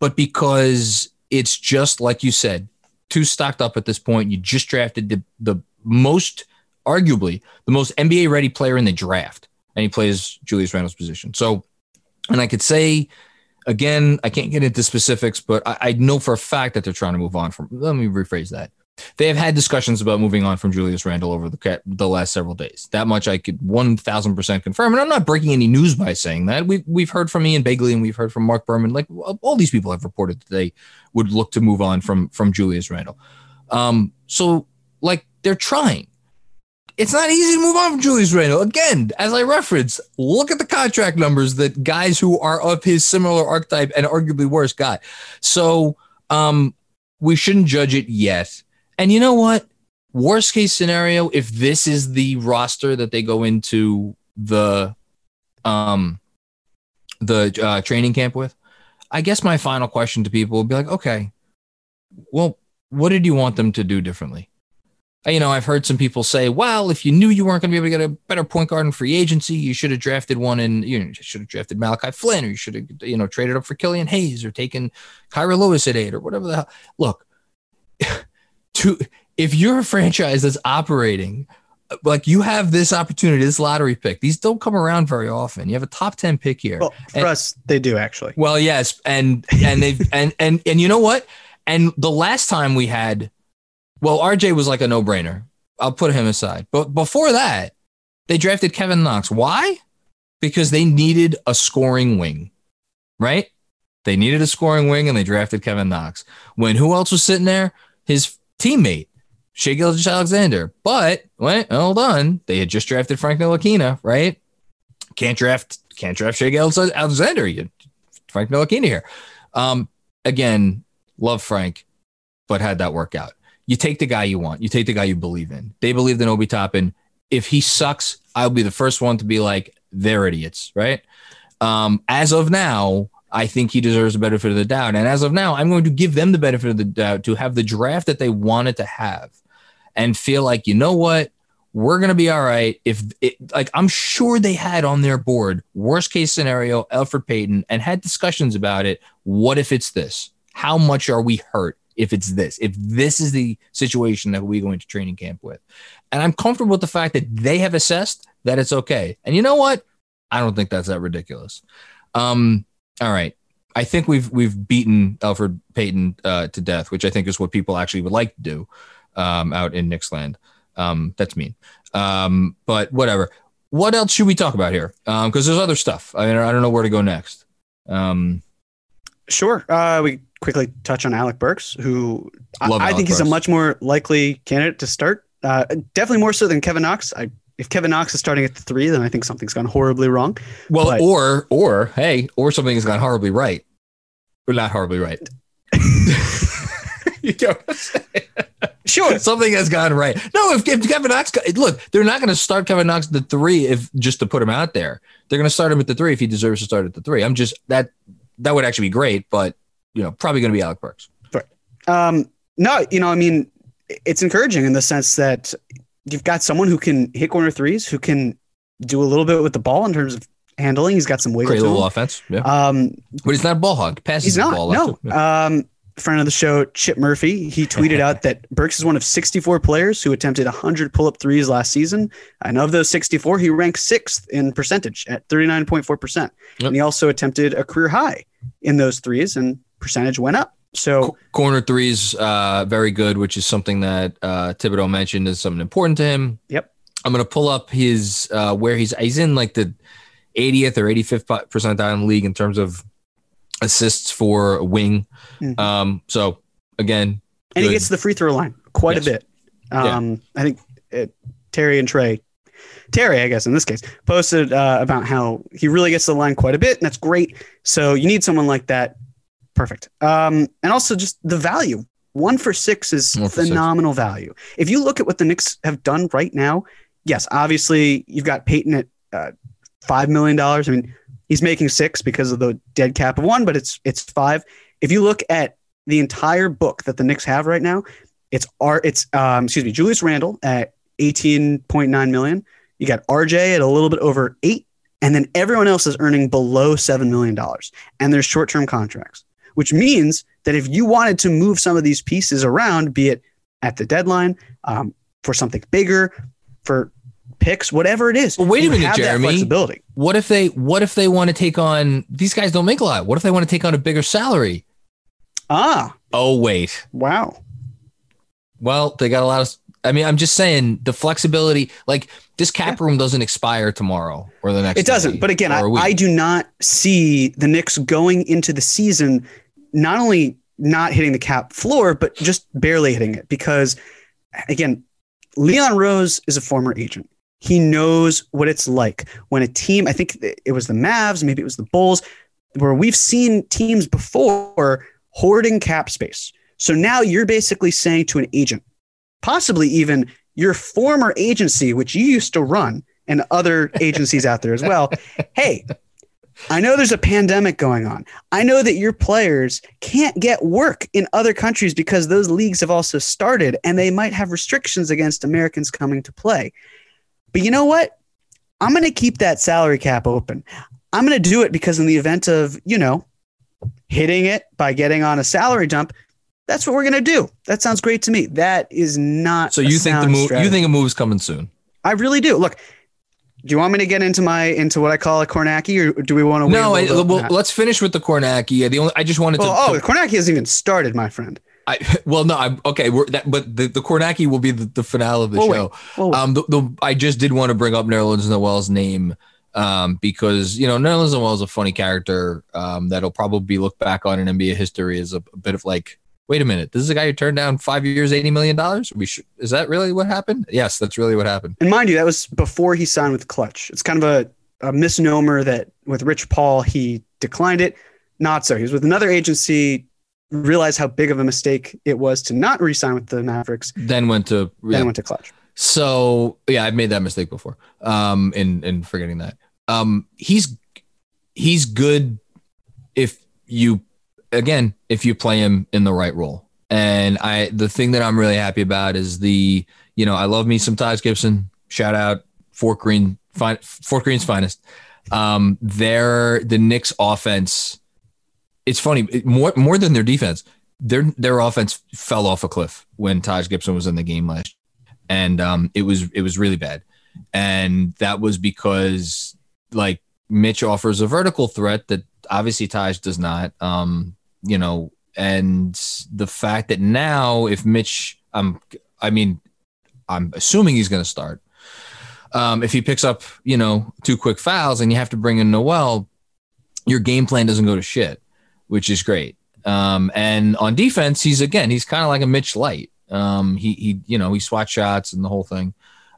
but because it's just like you said, too stocked up at this point. You just drafted the, the most, arguably, the most NBA ready player in the draft, and he plays Julius Randle's position. So, and I could say, again, I can't get into specifics, but I, I know for a fact that they're trying to move on from. Let me rephrase that they have had discussions about moving on from Julius Randle over the the last several days. That much I could one thousand percent confirm, and I'm not breaking any news by saying that. We've we've heard from Ian Begley and we've heard from Marc Berman. Like all these people have reported that they would look to move on from from Julius Randle. Um, so like they're trying. It's not easy to move on from Julius Randle. Again, as I referenced, look at the contract numbers that guys who are of his similar archetype and arguably worse got. So um, we shouldn't judge it yet and you know what? Worst case scenario, if this is the roster that they go into the um the uh, training camp with, I guess my final question to people would be like, okay, well, what did you want them to do differently? You know, I've heard some people say, well, if you knew you weren't going to be able to get a better point guard in free agency, you should have drafted one and you know, should have drafted Malachi Flynn or you should have, you know, traded up for Killian Hayes or taken Kira Lewis at eight or whatever the hell. Look, *laughs* to if you're a franchise that's operating like you have this opportunity, this lottery pick. These don't come around very often. You have a top 10 pick here. Well, for and, us, they do actually. Well, yes. And and they've and and and you know what? And the last time we had well, RJ was like a no-brainer. I'll put him aside. But before that, they drafted Kevin Knox. Why? Because they needed a scoring wing. Right? They needed a scoring wing and they drafted Kevin Knox. When who else was sitting there? His teammate, Shai Gilgeous-Alexander. But wait, hold on. They had just drafted Frank Ntilikina, right? Can't draft, can't draft Shai Gilgeous-Alexander. You Frank Ntilikina here. Um, again, love Frank, but had that work out. You take the guy you want. You take the guy you believe in. They believed in Obi Toppin. If he sucks, I'll be the first one to be like, they're idiots, right? Um, as of now, I think he deserves the benefit of the doubt. And as of now, I'm going to give them the benefit of the doubt to have the draft that they wanted to have and feel like, you know what? We're going to be all right. If it, like, I'm sure they had on their board, worst case scenario, Elfrid Payton, and had discussions about it. What if it's this? How much are we hurt if it's this? If this is the situation that we go into training camp with? And I'm comfortable with the fact that they have assessed that it's okay. And you know what? I don't think that's that ridiculous. Um, all right. I think we've we've beaten Elfrid Payton uh, to death, which I think is what people actually would like to do um, out in Knicksland. Um, that's mean, um, but whatever. What else should we talk about here? Um, because um, there's other stuff. I mean, I don't know where to go next. Um, sure. Uh, we quickly touch on Alec Burks, who I, I, think Burks. he's a much more likely candidate to start. Uh, definitely more so than Kevin Knox. I if Kevin Knox is starting at the three, then I think something's gone horribly wrong. Well, but, or or hey, or something has gone horribly right, or not horribly right. *laughs* you know Sure, something has gone right. No, if, if Kevin Knox, look, they're not going to start Kevin Knox at the three if just to put him out there. They're going to start him at the three if he deserves to start at the three. I'm just that that would actually be great, but you know, probably going to be Alec Burks. Right. Um, no, you know, I mean, it's encouraging in the sense that you've got someone who can hit corner threes, who can do a little bit with the ball in terms of handling. He's got some wiggle. Great little offense. Yeah. Um, but he's not a ball hog. Passes he's not. ball no. Yeah. Um, friend of the show, Chip Murphy, he tweeted out *laughs* that Burks is one of 64 players who attempted 100 pull up threes last season. And of those 64, he ranked sixth in percentage at 39.4%. Yep. And he also attempted a career high in those threes, and percentage went up. So, corner threes, uh, very good, which is something that uh, Thibodeau mentioned is something important to him. Yep. I'm gonna pull up his uh, where he's he's in like the 80th or 85th percentile in the league in terms of assists for a wing. Mhm. Um, so again, and he gets to the free throw line quite Yes. a bit. Yeah. Um, I think uh, Terry and Trey, Terry, I guess in this case, posted uh, about how he really gets to the line quite a bit, and that's great. So you need someone like that. Perfect. Um, and also just the value. One for six is for six. phenomenal value. If you look at what the Knicks have done right now, yes, obviously you've got Payton at uh, five million dollars. I mean, he's making six because of the dead cap of one, but it's it's five. If you look at the entire book that the Knicks have right now, it's R. It's um, excuse me, Julius Randle at eighteen point nine million. You got RJ at a little bit over eight, and then everyone else is earning below seven million dollars, and there's short term contracts, which means that if you wanted to move some of these pieces around, be it at the deadline um, for something bigger, for picks, whatever it is, Well, wait a you minute, have that Jeremy. flexibility. what if they what if they want to take on these guys don't make a lot? What if they want to take on a bigger salary? Ah, Oh wait, wow. well they got a lot of. I mean, I'm just saying the flexibility. Like this cap room doesn't expire tomorrow or the next. It doesn't. But again, I. I do not see the Knicks going into the season not only not hitting the cap floor, but just barely hitting it because, again, Leon Rose is a former agent. He knows what it's like when a team, I think it was the Mavs, maybe it was the Bulls, where we've seen teams before hoarding cap space. So now you're basically saying to an agent, possibly even your former agency, which you used to run, and other *laughs* agencies out there as well. Hey, I know there's a pandemic going on. I know that your players can't get work in other countries because those leagues have also started and they might have restrictions against Americans coming to play. But you know what? I'm going to keep that salary cap open. I'm going to do it because in the event of, you know, hitting it by getting on a salary dump, that's what we're going to do. That sounds great to me. That is not So you think the move? You think a move's coming soon? I really do. Look, do you want me to get into my into what I call a Kornacki, or do we want to? No. I, well, let's finish with the Kornacki. The only I just wanted Well, to. oh, the Kornacki hasn't even started, my friend. I, *laughs* well, no. I'm okay. We're that, but the the Kornacki will be the, the finale of the wait. show. Well, Um, the, the I just did want to bring up Nerlens Noel's name, um, because you know Nerlens Noel is a funny character, um, that'll probably be looked back on in NBA history as a, a bit of like, wait a minute, this is a guy who turned down five years, eighty million dollars. We should, is that really what happened? Yes, that's really what happened. and mind you, that was before he signed with Clutch. It's kind of a, a misnomer that with Rich Paul he declined it. Not so. He was with another agency. Realized how big of a mistake it was to not re-sign with the Mavericks. Then went to Then went to Clutch. So yeah, I've made that mistake before. Um, in in forgetting that. Um, he's he's good if you again if you play him in the right role. And I the thing that I'm really happy about is the you know I love me some Taj Gibson. Shout out Fort Greene, Fort Greene's finest. Um, their the Knicks offense. It's funny more more than their defense. Their their offense fell off a cliff when Taj Gibson was in the game last year. and um, it was it was really bad, and that was because like Mitch offers a vertical threat that obviously Taj does not. Um, you know, and the fact that now if Mitch, um, I mean, I'm assuming he's going to start. Um, if he picks up, you know, two quick fouls and you have to bring in Noel, your game plan doesn't go to shit, which is great. Um, and on defense, he's again, he's kind of like a Mitch Light. Um, he he, you know, he swat shots and the whole thing.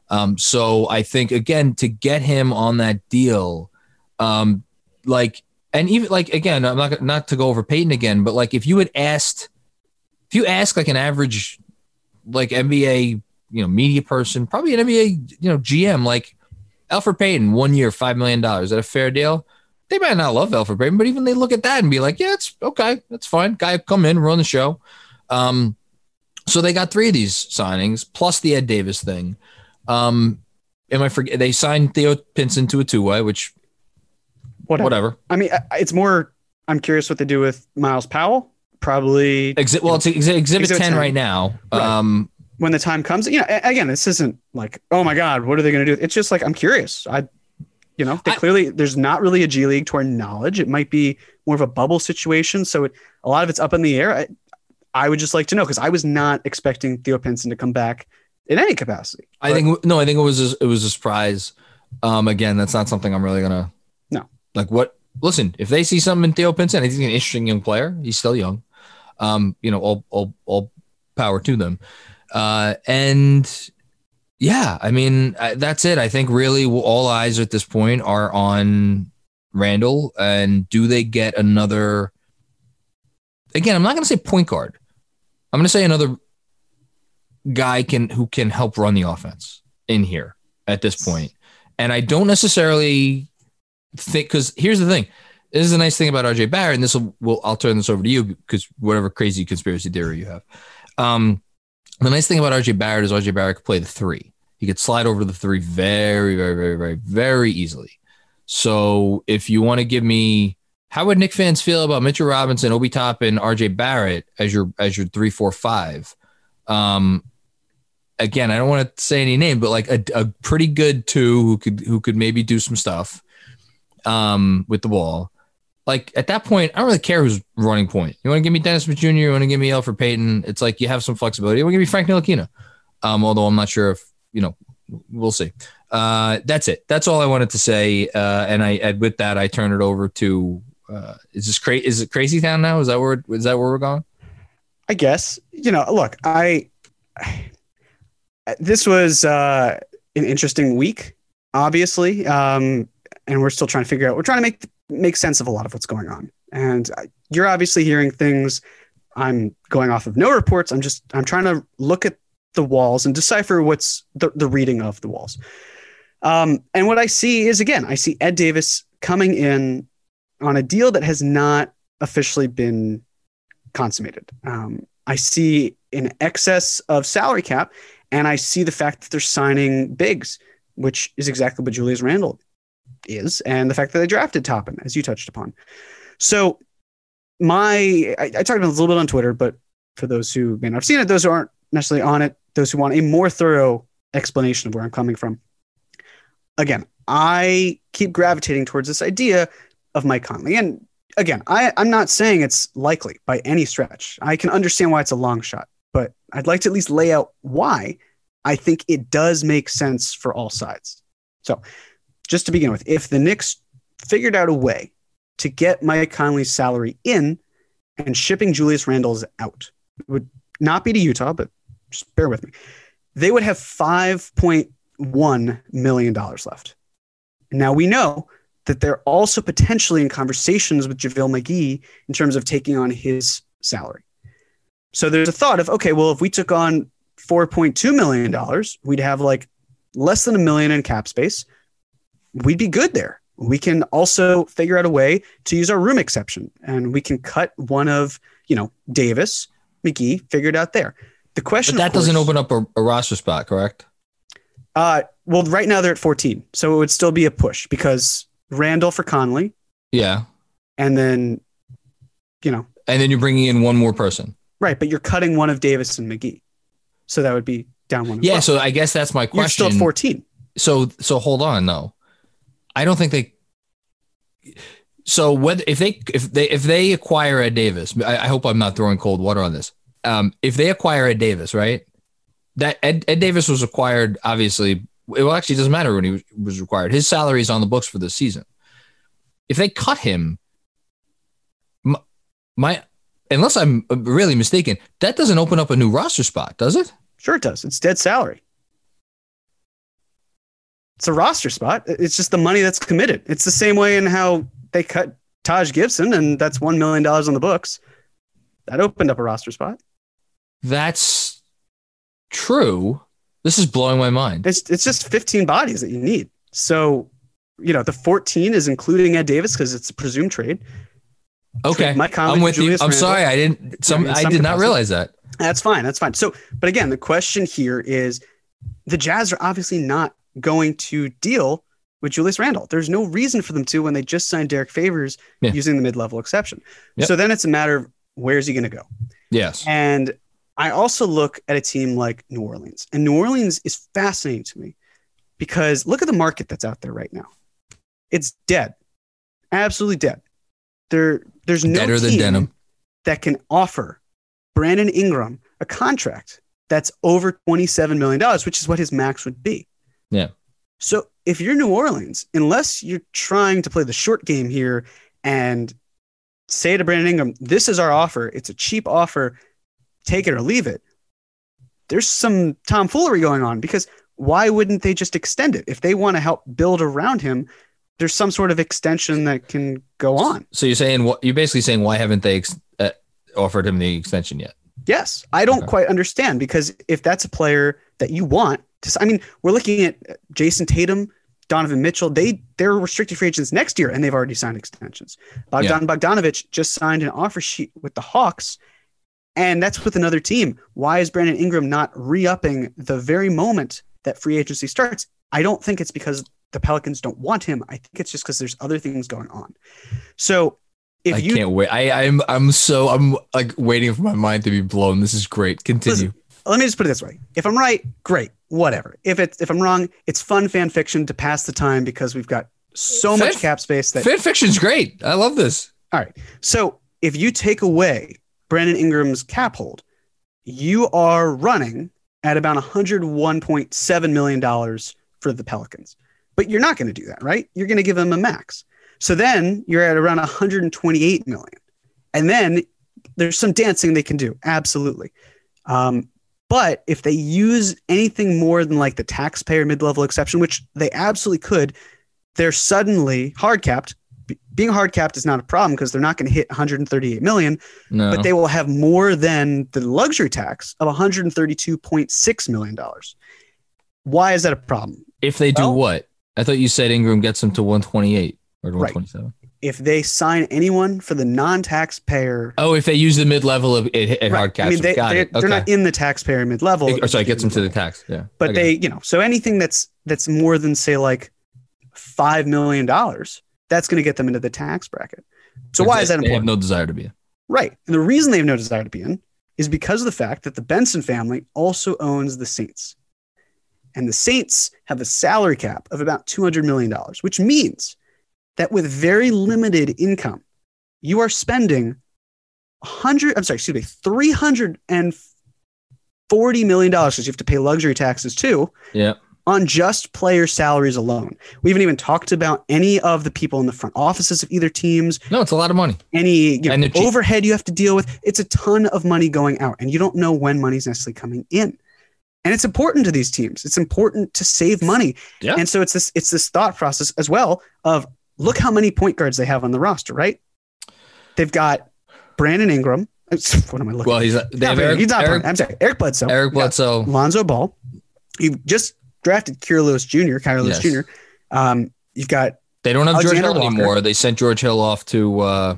Um, so I think again to get him on that deal, um, like, and even like again, I'm not not to go over Payton again, but like if you had asked, if you ask like an average, like NBA, you know, media person, probably an NBA, you know, GM, like Elfrid Payton, one year, five million dollars, is that a fair deal? They might not love Elfrid Payton, but even they look at that and be like, yeah, it's okay, that's fine. Guy come in, run the show. Um, so they got three of these signings plus the Ed Davis thing. Um, am I forget? They signed Theo Pinson to a two way, which Whatever. whatever. I mean, it's more. I'm curious what they do with Myles Powell probably Exi- well, it's exhibit, exhibit Exhibit 10, 10. right now. Right. Um, when the time comes. You know, a- again, this isn't like, oh my god, what are they going to do? It's just like I'm curious. I, you know, they I- clearly there's not really a G League to our knowledge. It might be more of a bubble situation, so it, a lot of it's up in the air. I, I would just like to know because I was not expecting Theo Pinson to come back in any capacity. I think no, I think it was a, it was a surprise. Um, again, that's not something I'm really gonna. No. Like what? Listen, if they see something in Theo Pinson, I think he's an interesting young player. He's still young. Um, you know, all all all power to them. Uh, and yeah, I mean that's it. I think really all eyes at this point are on Randle, and do they get another? Again, I'm not gonna say point guard. I'm gonna say another guy can who can help run the offense in here at this point. And I don't necessarily think because here's the thing. This is the nice thing about RJ Barrett, and this will, will I'll turn this over to you because whatever crazy conspiracy theory you have. Um, the nice thing about RJ Barrett is RJ Barrett could play the three. He could slide over the three very, very, very, very, very easily. So if you want to give me how would Knick fans feel about Mitchell Robinson, Obi Toppin, RJ Barrett as your as your three, four, five? Um, again, I don't want to say any name, but like a, a pretty good two who could who could maybe do some stuff um, with the ball. Like at that point, I don't really care who's running point. You want to give me Dennis Smith Jr. You want to give me Elfrid Payton. It's like you have some flexibility. You want to give Frank Ntilikina. Um, although I'm not sure if you know, we'll see. Uh, that's it. That's all I wanted to say. Uh, and I and with that, I turn it over to. Uh, is this crazy? Is it Crazy Town now? Is that where? Is that where we're going? I guess you know. Look, I this was uh, an interesting week, obviously, um, and we're still trying to figure out. We're trying to make make sense of a lot of what's going on, and you're obviously hearing things. I'm going off of no reports. I'm just I'm trying to look at the walls and decipher what's the, the reading of the walls. Um, and what I see is again, I see Ed Davis coming in on a deal that has not officially been consummated. Um, I see an excess of salary cap, and I see the fact that they're signing bigs, which is exactly what Julius Randle is, and the fact that they drafted Toppin, as you touched upon. So, my I, I talked about this a little bit on Twitter, but for those who may not have seen it, those who aren't necessarily on it, those who want a more thorough explanation of where I'm coming from. Again, I keep gravitating towards this idea of Mike Conley, and again, I, I'm not saying it's likely by any stretch. I can understand why it's a long shot, but I'd like to at least lay out why I think it does make sense for all sides. So, just to begin with, if the Knicks figured out a way to get Mike Conley's salary in and shipping Julius Randle's out, it would not be to Utah, but just bear with me, they would have $5.1 million left. Now we know that they're also potentially in conversations with JaVale McGee in terms of taking on his salary. So there's a thought of, okay, well, if we took on $4.2 million, we'd have like less than a million in cap space. We'd be good there. We can also figure out a way to use our room exception and we can cut one of, you know, Davis, McGee, figured out there. The question But that course- doesn't open up a, a roster spot, correct? uh, well, right now they're at 14. So it would still be a push because Randle for Conley Yeah. and then, you know, And then you're bringing in one more person. right. But you're cutting one of Davis and McGee. So that would be down one. Yeah. So I guess that's my question. you're still at 14. so so hold on though. I don't think they. So whether if they if they if they acquire Ed Davis, I, I hope I'm not throwing cold water on this. Um, if they acquire Ed Davis, right? That Ed, Ed Davis was acquired. Obviously, well, actually, it doesn't matter when he was, was required. His salary is on the books for this season. If they cut him, my, my unless I'm really mistaken, that doesn't open up a new roster spot, does it? Sure, it does. It's dead salary. It's a roster spot. It's just the money that's committed. It's the same way in how they cut Taj Gibson, and that's $1 million on the books. That opened up a roster spot. That's true. This is blowing my mind. It's, it's just 15 bodies that you need. So, you know, the 14 is including Ed Davis because it's a presumed trade. Okay, Trade Mike Conley I'm with you. I'm Randle. sorry, I didn't. Some I some did not realize that. That's fine. That's fine. So, but again, the question here is the Jazz are obviously not going to deal with Julius Randle. There's no reason for them to when they just signed Derrick Favors Yeah. using the mid level exception. Yep. So then it's a matter of where's he going to go? Yes. And I also look at a team like New Orleans, and New Orleans is fascinating to me because look at the market that's out there right now. It's dead, absolutely dead. There, there's no Deader than team denim. that can offer Brandon Ingram a contract that's over $27 million, which is what his max would be. Yeah. So if you're New Orleans, unless you're trying to play the short game here and say to Brandon Ingram, this is our offer, it's a cheap offer, take it or leave it, there's some tomfoolery going on because why wouldn't they just extend it? If they want to help build around him, there's some sort of extension that can go on. So you're saying what? You're basically saying why haven't they ex- uh, offered him the extension yet? Yes, I don't Okay. quite understand because if that's a player that you want, to, I mean, we're looking at Jayson Tatum, Donovan Mitchell. They they're restricted free agents next year, and they've already signed extensions. Bogdan Bogdanovich just signed an offer sheet with the Hawks, and that's with another team. Why is Brandon Ingram not re-upping the very moment that free agency starts? I don't think it's because the Pelicans don't want him. I think it's just because there's other things going on. So if I you can't wait. I, I'm I'm so I'm like waiting for my mind to be blown. This is great. Continue. Let me just put it this way: if I'm right, great, whatever. If it's if I'm wrong, it's fun fan fiction to pass the time because we've got so much cap space that. Fan fiction's great. I love this. All right, so if you take away Brandon Ingram's cap hold, you are running at about 101.7 million dollars for the Pelicans. But you're not going to do that, right? You're going to give him a max. So then you're at around 128 million, and then there's some dancing they can do, absolutely. Um, but if they use anything more than like the taxpayer mid-level exception, which they absolutely could, they're suddenly hard capped. Be- Being hard capped is not a problem because they're not going to hit 138 million, No. but they will have more than the luxury tax of 132.6 million dollars. Why is that a problem? if they do well- what? I thought you said Ingram gets them to 128 or Right. 127. If they sign anyone for the non-taxpayer, Oh, if they use the mid level of it at Right. hard caps. I mean, they, got they're, it. they're Okay. not in the taxpayer mid-level. or sorry, it gets them to the tax. Yeah. but Okay. they you know so anything that's that's more than say like five million dollars that's going to get them into the tax bracket so why is that important? They have no desire to be. in. right and the reason they have no desire to be in is because of the fact that the benson family also owns the saints and the saints have a salary cap of about 200 million dollars which means that with very limited income you are spending 100 i'm sorry excuse me 340 million dollars because you have to pay luxury taxes too Yeah. on just player salaries alone. We haven't even talked about any of the people in the front offices of either teams, No, it's a lot of money. any you know, overhead you have to deal with. It's a ton of money going out, and you don't know when money's necessarily coming in. And it's important to these teams. It's important to save money. Yeah. And so it's this it's this thought process as well of look how many point guards they have on the roster, right? They've got Brandon Ingram. What am I looking? Well, he's they Not have Brandon, Eric, he's not. Eric. I'm sorry, Eric Bledsoe. Eric You Bledsoe. Lonzo Ball. You've just drafted Kira Lewis Jr., Kira Lewis Yes. Jr. Um, you've got They don't have George Hill Walker. anymore. They sent George Hill off to. uh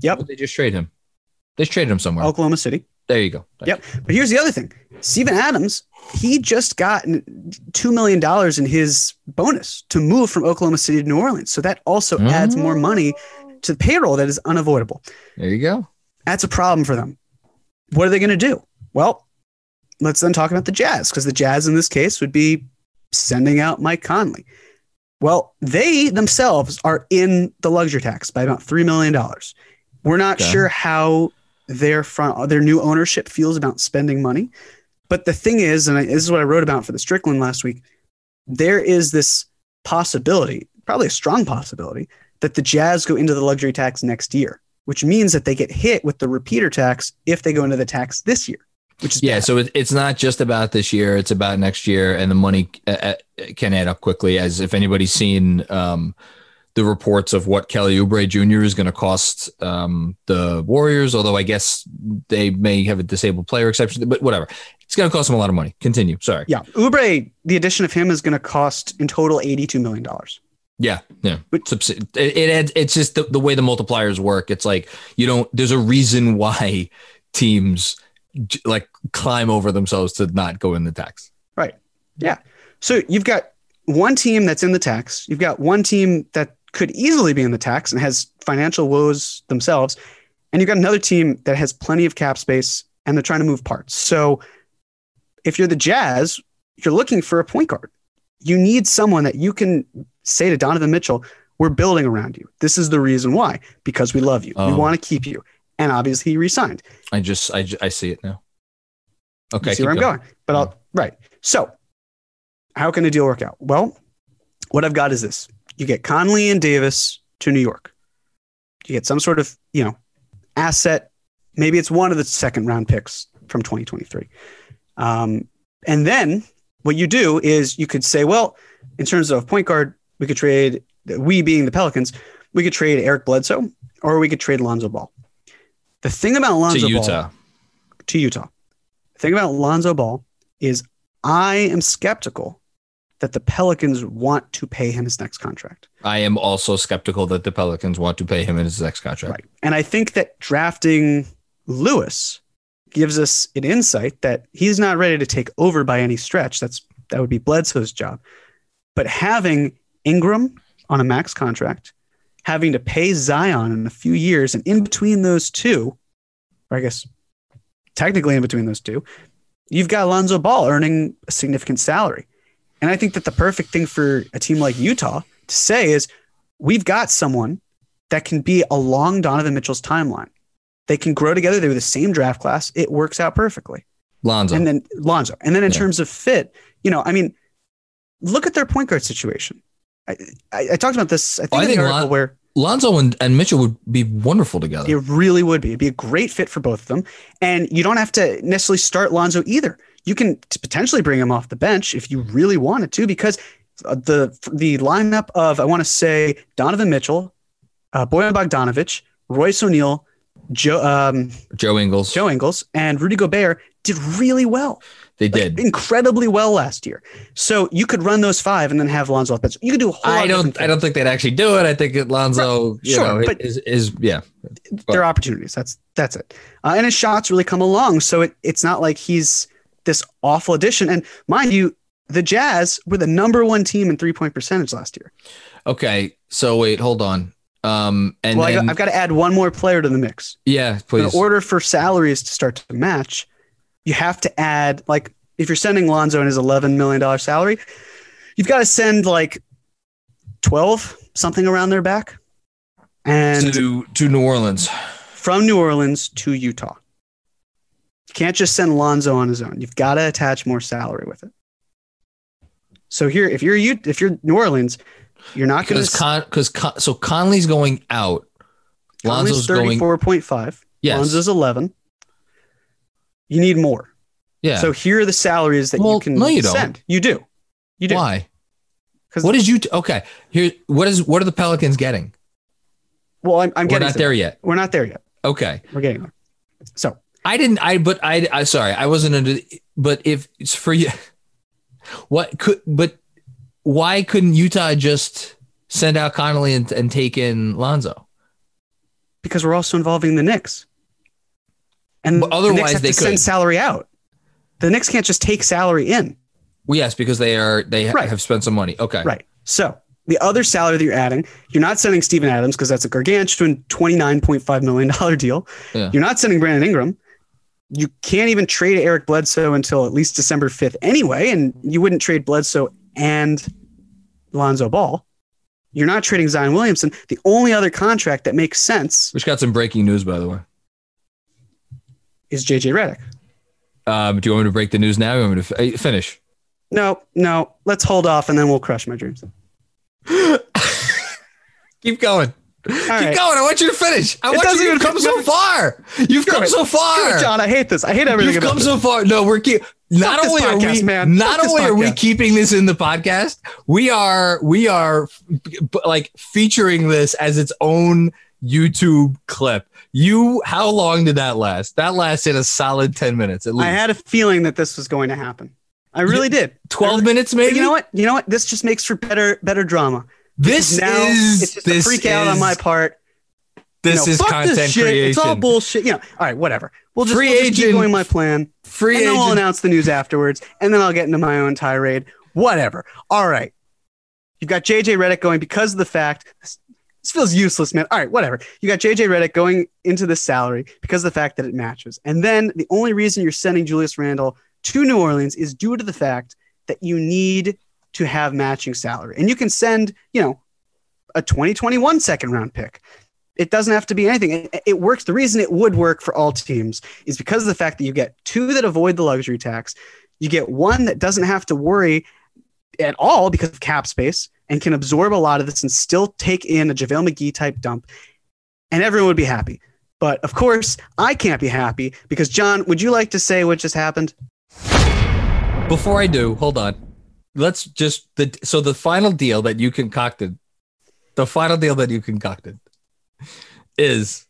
Yep. They just trade him. They just traded him somewhere. Oklahoma City. There you go. Yep. But here's the other thing: Steven Adams, he just got two million dollars in his bonus to move from Oklahoma City to New Orleans. So that also adds more mm. money to the payroll that is unavoidable. There you go. That's a problem for them. What are they going to do? Well, let's then talk about the Jazz because the Jazz in this case would be sending out Mike Conley. Well, they themselves are in the luxury tax by about $3 million. We're not Okay. sure how their front, their new ownership feels about spending money. But the thing is, and I, this is what I wrote about for the Strickland last week, there is this possibility, probably a strong possibility, that the Jazz go into the luxury tax next year, which means that they get hit with the repeater tax if they go into the tax this year, which is Yeah, bad. so it, it's not just about this year; it's about next year, and the money uh, uh, can add up quickly. As if anybody's seen um, the reports of what Kelly Oubre Jr. is going to cost um, the Warriors, although I guess they may have a disabled player exception, but whatever, it's going to cost them a lot of money. Continue. Sorry. yeah, Oubre, the addition of him is going to cost in total $82 million. Yeah, yeah. But- it, it adds, it's just the, the way the multipliers work. It's like you don't. There's a reason why teams like climb over themselves to not go in the tax. Right. Yeah. So you've got one team that's in the tax. You've got one team that could easily be in the tax and has financial woes themselves. and you've got another team that has plenty of cap space and they're trying to move parts. So if you're the Jazz, you're looking for a point guard. You need someone that you can say to Donovan Mitchell, we're building around you. This is the reason why, because we love you. We um, Oh. want to keep you. And obviously he resigned. I just I, I see it now. Okay, You see where I'm going. But I'll right. So how can the deal work out? Well, what I've got is this. You get Conley and Davis to New York. You get some sort of, you know, asset. Maybe it's one of the second round picks from 2023. Um, and then what you do is you could say, well, in terms of point guard, we could trade, we being the Pelicans, we could trade Eric Bledsoe or we could trade Lonzo Ball. The thing about Lonzo to Ball Utah. to Utah. The thing about Lonzo Ball is I am skeptical that the Pelicans want to pay him his next contract. I am also skeptical that the Pelicans want to pay him in his next contract. Right. And I think that drafting Lewis gives us an insight that he's not ready to take over by any stretch. That's that would be Bledsoe's job. But having Ingram on a max contract, having to pay Zion in a few years, and in between those two, or I guess technically in between those two, you've got Alonzo Ball earning a significant salary. And I think that the perfect thing for a team like Utah to say is we've got someone that can be along Donovan Mitchell's timeline. They can grow together. They were the same draft class. It works out perfectly. Lonzo. And then Lonzo. And then in Yeah. terms of fit, you know, I mean, look at their point guard situation. I, I, I talked about this. I oh, think, I in think the Lon- where Lonzo and, and Mitchell would be wonderful together. it really would be. It'd be a great fit for both of them. And you don't have to necessarily start Lonzo either. You can t- potentially bring him off the bench if you really wanted to, because uh, the the lineup of I want to say Donovan Mitchell, uh, Bojan Bogdanovich, Royce O'Neale, Joe um, Joe Ingles. Joe Ingles, and Rudy Gobert did really well. they Like, did. incredibly well last year. So you could run those five and then have Lonzo off the bench. You could do a whole. I don't. I don't think they'd actually do it. I think that Lonzo, you sure, know, but- is, is yeah. There are opportunities. That's that's it. Uh, and his shots really come along. So it, it's not like he's this awful addition. And mind you, the Jazz were the number one team in three point percentage last year. Okay, so wait, hold on. Um, and well, then, I've got to add one more player to the mix. yeah, please. In order for salaries to start to match, you have to add like if you're sending Lonzo and his eleven million dollar salary, you've got to send like twelve something around their back, and to to New Orleans. from New Orleans to Utah. Can't just send Lonzo on his own. You've got to attach more salary with it. So here, if you're you, if you're New Orleans, you're not going to. Because Con, so Conley's going out. Lonzo's point five. Yes. Lonzo's eleven. You need more. Yeah. So here are the salaries that Well, you can no, you don't. You do. You do. Why? 'Cause- What is you? T- okay. Here. What is? What are the Pelicans getting? Well, I'm, I'm We're getting not to there yet. We're not there yet. Okay. We're getting there. So I didn't. I but I. I sorry. I wasn't under. But if it's for you, what could? But why couldn't Utah just send out Conley and, and take in Lonzo? because we're also involving the Knicks, and But the otherwise Knicks have they to send salary out. The Knicks can't just take salary in. Well, yes, because they are. They Right. have spent some money. Okay. Right. So the other salary that you're adding, you're not sending Steven Adams because that's a gargantuan $29.5 million deal. Yeah. You're not sending Brandon Ingram. You can't even trade Eric Bledsoe until at least December 5th anyway. And you wouldn't trade Bledsoe and Lonzo Ball. You're not trading Zion Williamson. The only other contract that makes sense Which got some breaking news, by the way. is JJ Redick. Um, do you want me to break the news now? Or you want me to f- finish? No, no, let's hold off and then we'll crush my dreams. *gasps* Keep going. All Keep right. going. I want you to finish. I It want doesn't you to even- come so far. You've come it. so far. It, John, I hate this. I hate everything You've come this. so far. No, we're keep. Not only are we, man. not Fuck only are we keeping this in the podcast, we are we are like featuring this as its own YouTube clip. You, how long did that last? That lasted a solid ten minutes at least. I had a feeling that this was going to happen. I really did. Twelve minutes, maybe. you know what? You know what? This just makes for better better drama. This now is it's just this a freak out on is- my part. This You know, is content this shit. creation. It's all bullshit. You know. All right, whatever. We'll just, Free we'll just keep going my plan, Free and then we'll announce the news afterwards, and then I'll get into my own tirade. Whatever. All right. You've got JJ Redick going because of the fact This feels useless, man. All right, whatever. You got JJ Redick going into the salary because of the fact that it matches. And then the only reason you're sending Julius Randle to New Orleans is due to the fact that you need to have matching salary. And you can send, you know, a 2021 second round pick. It doesn't have to be anything. It, works. The reason it would work for all teams is because of the fact that you get two that avoid the luxury tax. You get one that doesn't have to worry at all because of cap space and can absorb a lot of this and still take in a JaVale McGee type dump, and everyone would be happy. But of course, I can't be happy because, John, would you like to say what just happened? Before I do, hold on. Let's just the so the final deal that you concocted, the final deal that you concocted is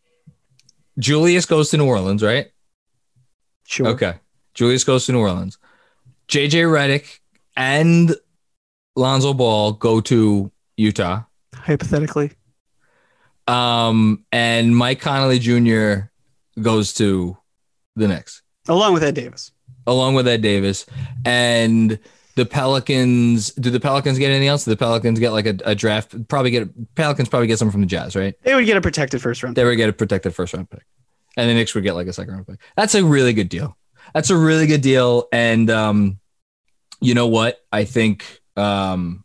Julius goes to New Orleans, right? Sure. Okay. Julius goes to New Orleans. JJ Redick and Lonzo Ball go to Utah. Hypothetically. Um, and Mike Conley Jr. goes to the Knicks. Along with Ed Davis. Along with Ed Davis. And the Pelicans, do the Pelicans get anything else? Do the Pelicans get like a, a draft? Probably get Pelicans probably get some from the Jazz, right? They would get a protected first round. They would get a protected first round pick. And the Knicks would get like a second round pick. That's a really good deal. That's a really good deal. And um, you know what? I think um,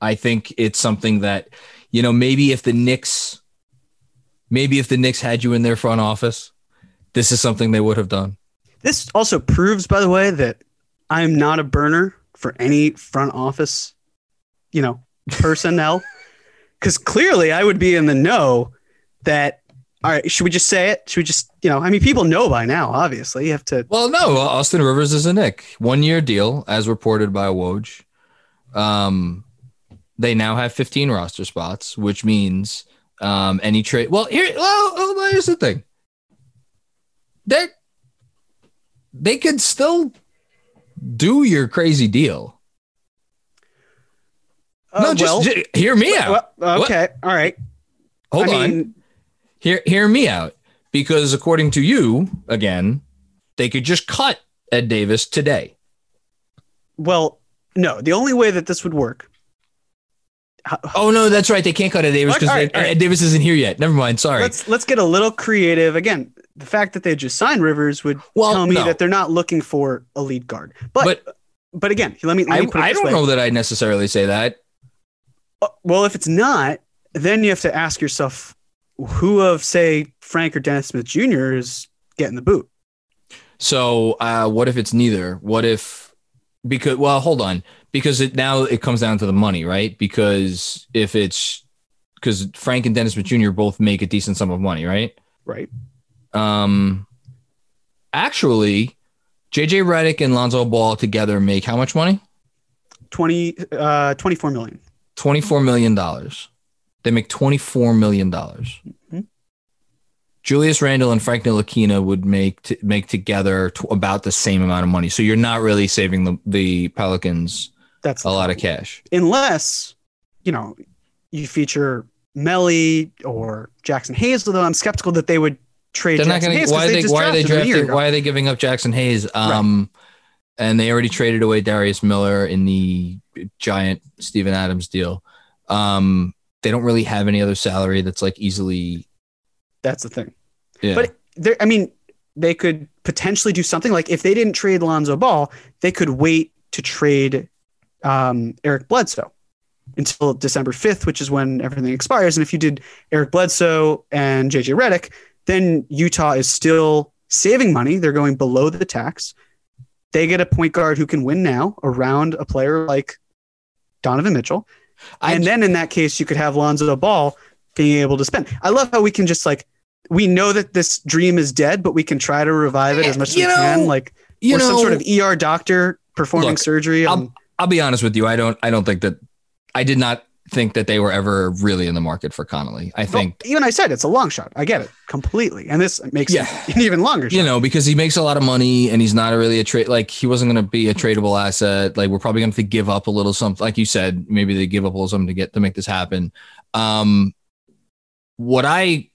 I think it's something that, you know, maybe if the Knicks, maybe if the Knicks had you in their front office, this is something they would have done. This also proves, by the way, that I'm not a burner for any front office, you know, personnel. *laughs* Because clearly I would be in the know that all right, should we just say it? Should we just, you know, I mean, people know by now, obviously. You have to. Well, no, Austin Rivers is a Knick. One year deal, as reported by Woj. Um, they now have 15 roster spots, which means um, any trade. Well, here, well, here's the thing. They they could still do your crazy deal. Uh, no, just, well, just, hear me out. Well, okay, what? all right. Hold I on. Mean, hear hear me out because according to you again they could just cut ed davis today well no the only way that this would work oh no that's right they can't cut ed davis because right, right. ed davis isn't here yet never mind sorry let's let's get a little creative again the fact that they just signed rivers would well, tell me no. that they're not looking for a lead guard but but, but again let me, let me I, I don't way. know that i necessarily say that uh, well if it's not then you have to ask yourself who of say Frank or Dennis Smith Jr. is getting the boot? So uh, what if it's neither? What if because well hold on because it now it comes down to the money right because if it's because Frank and Dennis Smith Jr. both make a decent sum of money right right um actually JJ Redick and Lonzo Ball together make how much money 20 uh 24 million 24 million dollars they make $24 million. Mm-hmm. Julius Randle and Frank Ntilikina would make t- make together t- about the same amount of money. So you're not really saving the, the Pelicans That's a lot of cash. Unless, you know, you feature Melli or Jaxson Hayes, although I'm skeptical that they would trade They're Jaxson not gonna, Hayes. Why, they, they why are they drafting? Why are they giving up Jaxson Hayes? Um, right. And they already traded away Darius Miller in the giant Steven Adams deal. Um, they don't really have any other salary that's like easily. That's the thing. Yeah. But there, I mean, they could potentially do something like if they didn't trade Lonzo Ball, they could wait to trade um, Eric Bledsoe until December 5th, which is when everything expires. And if you did Eric Bledsoe and JJ Redick, then Utah is still saving money. They're going below the tax. They get a point guard who can win now around a player like Donovan Mitchell. And then in that case, you could have Lonzo Ball being able to spend. I love how we can just like we know that this dream is dead, but we can try to revive it as much as we know, can. Like you know, some sort of ER doctor performing look, surgery. I'll, I'll be honest with you. I don't. I don't think that. I did not think that they were ever really in the market for Conley. I think well, even I said it's a long shot. I get it completely, and this makes yeah. it an even longer. Shot. You know, because he makes a lot of money, and he's not really a trade. Like he wasn't going to be a tradable asset. Like we're probably going to have to give up a little something. Like you said, maybe they give up a little something to get to make this happen. Um, what I,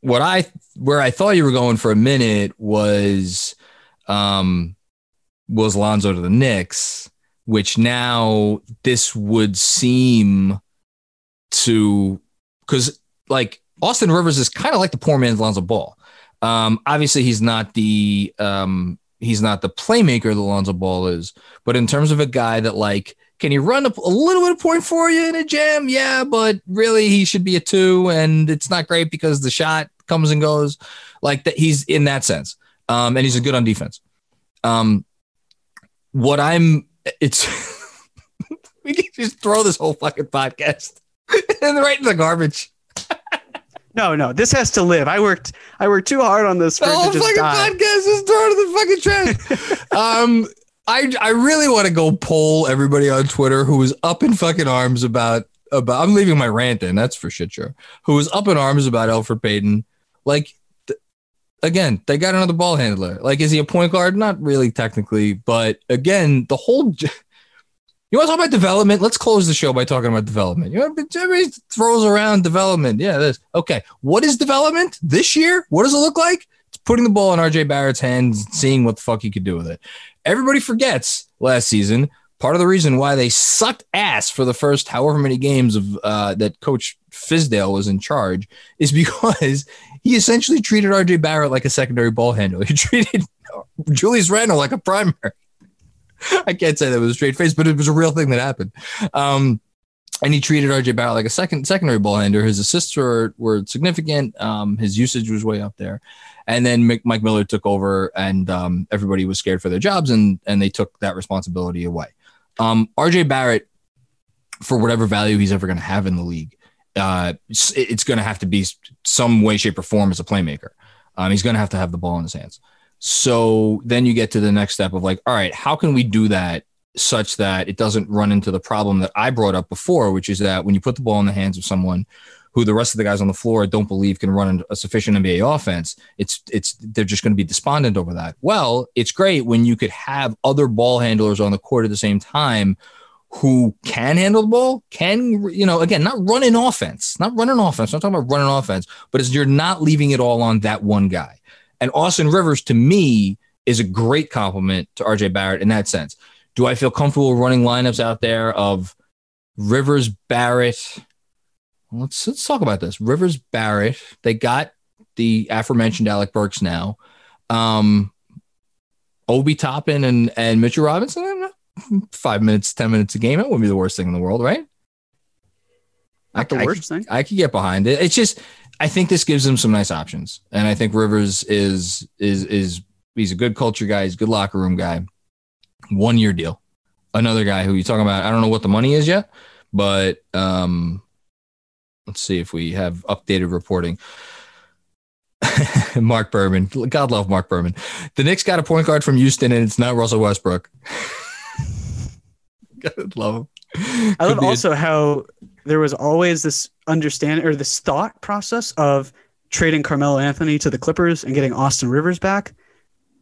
what I, where I thought you were going for a minute was, um, was Lonzo to the Knicks which now this would seem to because like Austin Rivers is kind of like the poor man's Lonzo Ball. Um, obviously, he's not the um, he's not the playmaker that Lonzo Ball is, but in terms of a guy that like can he run a, a little bit of point for you in a jam? Yeah, but really he should be a two, and it's not great because the shot comes and goes. Like that, he's in that sense, um, and he's a good on defense. Um, what I'm, it's *laughs* we can just throw this whole fucking podcast *laughs* and right in the garbage. No, no, this has to live. I worked, I worked too hard on this for The whole just fucking die. podcast is thrown in the fucking trash. *laughs* um, I I really want to go poll everybody on Twitter who was up in fucking arms about about. I'm leaving my rant in. That's for shit sure. Who was up in arms about Elfrid Payton? Like, again, they got another ball handler. Like, is he a point guard? Not really technically, but again, the whole. You want to talk about development? Let's close the show by talking about development. You know, everybody throws around development. Yeah, this. Okay. What is development this year? What does it look like? It's putting the ball in RJ Barrett's hands, and seeing what the fuck he could do with it. Everybody forgets last season. Part of the reason why they sucked ass for the first however many games of uh, that Coach Fizdale was in charge is *laughs* because he essentially treated RJ Barrett like a secondary ball handler. *laughs* He treated Julius Randle like a primary. I can't say that with a straight face, but it was a real thing that happened. Um, and he treated RJ Barrett like a second secondary ball handler. His assists were, were significant. Um, his usage was way up there. And then Mike Miller took over, and um, everybody was scared for their jobs, and and they took that responsibility away. Um, RJ Barrett, for whatever value he's ever going to have in the league, uh, it's, going to have to be some way, shape, or form as a playmaker. Um, he's going to have to have the ball in his hands. So then you get to the next step of like, all right, how can we do that such that it doesn't run into the problem that I brought up before, which is that when you put the ball in the hands of someone who the rest of the guys on the floor don't believe can run a sufficient NBA offense, it's it's they're just going to be despondent over that. Well, it's great when you could have other ball handlers on the court at the same time who can handle the ball, can you know, again, not running offense, not running offense. I'm talking about running offense, but it's you're not leaving it all on that one guy. And Austin Rivers, to me, is a great compliment to RJ Barrett in that sense. Do I feel comfortable running lineups out there of Rivers, Barrett? Let's let's talk about this. Rivers, Barrett. They got the aforementioned Alec Burks now. Um, Obi Toppin and and Mitchell Robinson. Five minutes, ten minutes a game. it wouldn't be the worst thing in the world, right? Not the I- I worst thing. I could get behind it. It's just I think this gives them some nice options, and I think Rivers is is is he's a good culture guy. He's a good locker room guy. One year deal. Another guy who you talking about? I don't know what the money is yet, but um, let's see if we have updated reporting. *laughs* Marc Berman, God love Marc Berman. The Knicks got a point guard from Houston, and it's not Russell Westbrook. *laughs* *laughs* Love him. I love be a- also how there was always this understanding or this thought process of trading Carmelo Anthony to the Clippers and getting Austin Rivers back,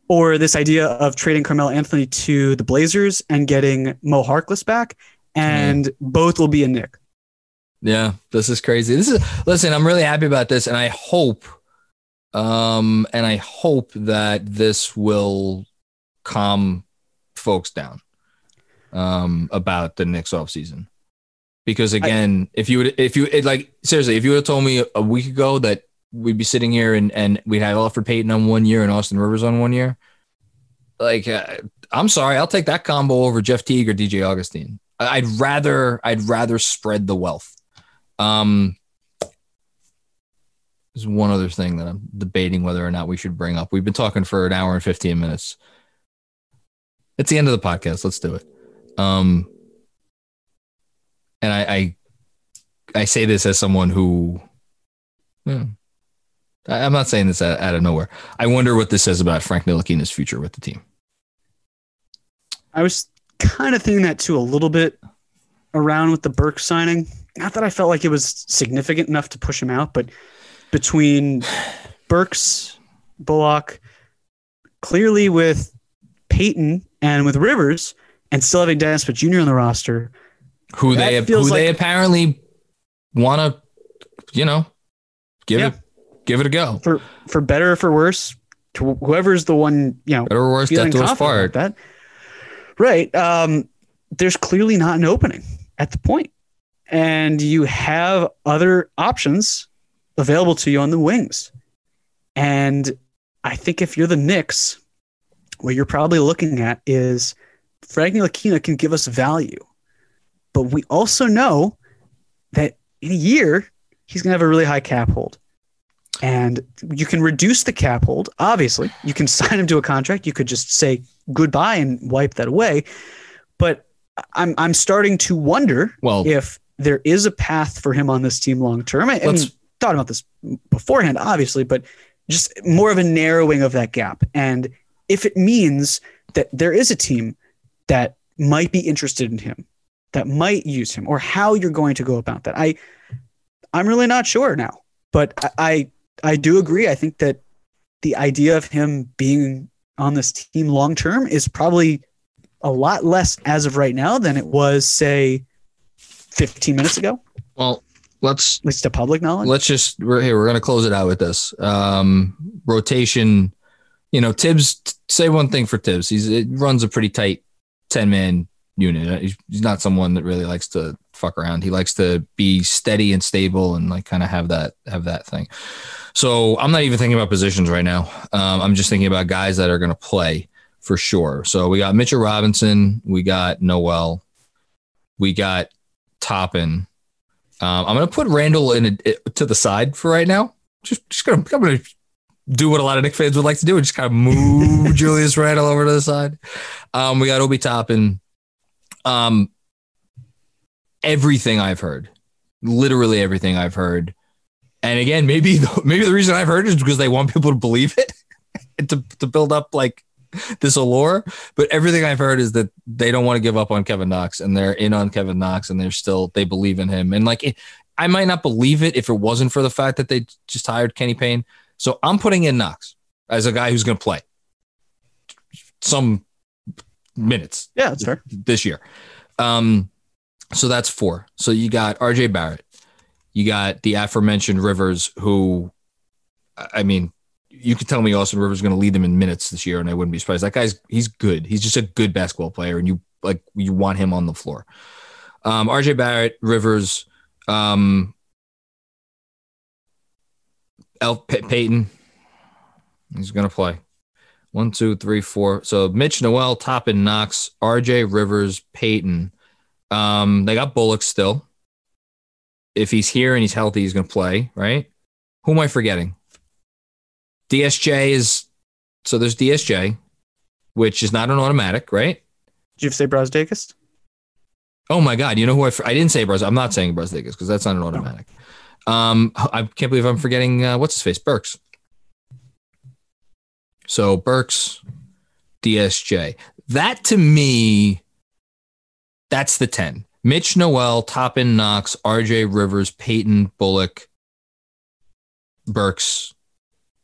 or this idea of trading Carmelo Anthony to the Blazers and getting Mo Harkless back, and both will be a Knick. Yeah, this is crazy. This is listen, I'm really happy about this and I hope um and I hope that this will calm folks down um about the Knicks off season. Because again, if you would if you it, like seriously, if you would have told me a week ago that we'd be sitting here and and we'd have Elfrid Payton on one year and Austin Rivers on one year, like uh, I'm sorry, I'll take that combo over Jeff Teague or DJ Augustin. I- I'd rather I'd rather spread the wealth. Um, there's one other thing that I'm debating whether or not we should bring up. We've been talking for an hour and 15 minutes. It's the end of the podcast. Let's do it. Um, and I, I, I say this as someone who, hmm, I- I'm not saying this out, out of nowhere. I wonder what this says about Frank Ntilikina's future with the team. I was kind of thinking that too a little bit around with the Burke signing. Not that I felt like it was significant enough to push him out, but between *sighs* Burks, Bullock, clearly with Payton and with Rivers, and still having Dennis Smith Jr. on the roster, Who they who feels they apparently want to, you know, give Yeah. it give it a go. for for better or for worse, to whoever's the one, you know, Better or worse, death to us part. that. Right. Um, there's clearly not an opening at the and you have other options available to you on the wings. And I think if you're the Knicks, what you're probably looking at is Frank Ntilikina can give us value. But we also know that in a year, he's going to have a really high cap hold. And you can reduce the cap hold, obviously. You can *laughs* sign him to a contract. You could just say goodbye and wipe that away. But I'm I'm starting to wonder Well, if there is a path for him on this team long term. I, I mean, thought about this beforehand, obviously, but just more of a narrowing of that gap. And if it means that there is a team that might be interested in him, that might use him, or how you're going to go about that, I I'm really not sure now. But I I, I do agree. I think that the idea of him being on this team long term is probably a lot less as of right now than it was, say, 15 minutes ago, well, let's at least to public knowledge. let's just we're here. We're gonna close it out with this um, rotation. You know, Tibbs. Say one thing for Tibbs. He's it runs a pretty tight ten man unit. He's, he's not someone that really likes to fuck around. He likes to be steady and stable and like kind of have that have that thing. So I'm not even thinking about positions right now. Um, I'm just thinking about guys that are gonna play for sure. So we got Mitchell Robinson. We got Noel. We got Toppin. Um, I'm gonna put Randle in a, to the side for right now. Just, just gonna, I'm gonna do what a lot of Knick fans would like to do and just kind of move *laughs* Julius Randle over to the side. Um, we got Obi Toppin. Um, everything I've heard, literally everything I've heard, and again, maybe the, *laughs* maybe the reason I've heard it is because they want people to believe it *laughs* to to build up like this allure. But everything I've heard is that they don't want to give up on Kevin Knox and they're in on Kevin Knox and they're still they believe in him. And like it, I might not believe it if it wasn't for the fact that they just hired Kenny Payne. So I'm putting in Knox as a guy who's going to play some minutes yeah, that's fair. this year. Um, so that's four. So you got RJ Barrett, you got the aforementioned Rivers, who, I mean, you could tell me Austin Rivers is going to lead them in minutes this year, and I wouldn't be surprised. That guy's he's good. He's just a good basketball player, and you like you want him on the floor. Um, RJ Barrett, Rivers, um, Elf Pay- Payton, he's going to play. One, two, three, four. So Mitch Noel, Toppin, Knox, RJ Rivers, Payton. Um, they got Bullock still. If he's here and he's healthy, he's going to play, right? Who am I forgetting? DSJ is so there's DSJ, which is not an automatic, right? Did you say Brazdeikis? Oh my God! You know who I? I didn't say Braz. I'm not saying Brazdeikis because that's not an automatic. Um, I can't believe I'm forgetting uh, what's his face, Burks. So Burks, DSJ. That to me, that's the ten. Mitch Noel, Toppin Knox, RJ Rivers, Payton Bullock, Burks,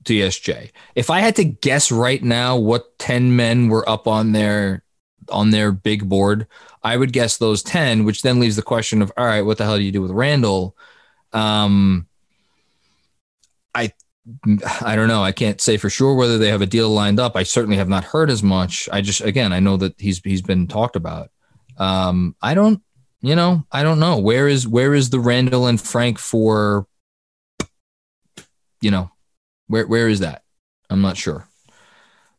DSJ. If I had to guess right now what 10 men were up on their on their big board, I would guess those 10, which then leaves the question of all right, what the hell do you do with Randle? Um I I don't know. I can't say for sure whether they have a deal lined up. I certainly have not heard as much. I just again, I know that he's he's been talked about. Um I don't you know, I don't know. Where is where is the Randle and Frank for you know, where where is that? I'm not sure.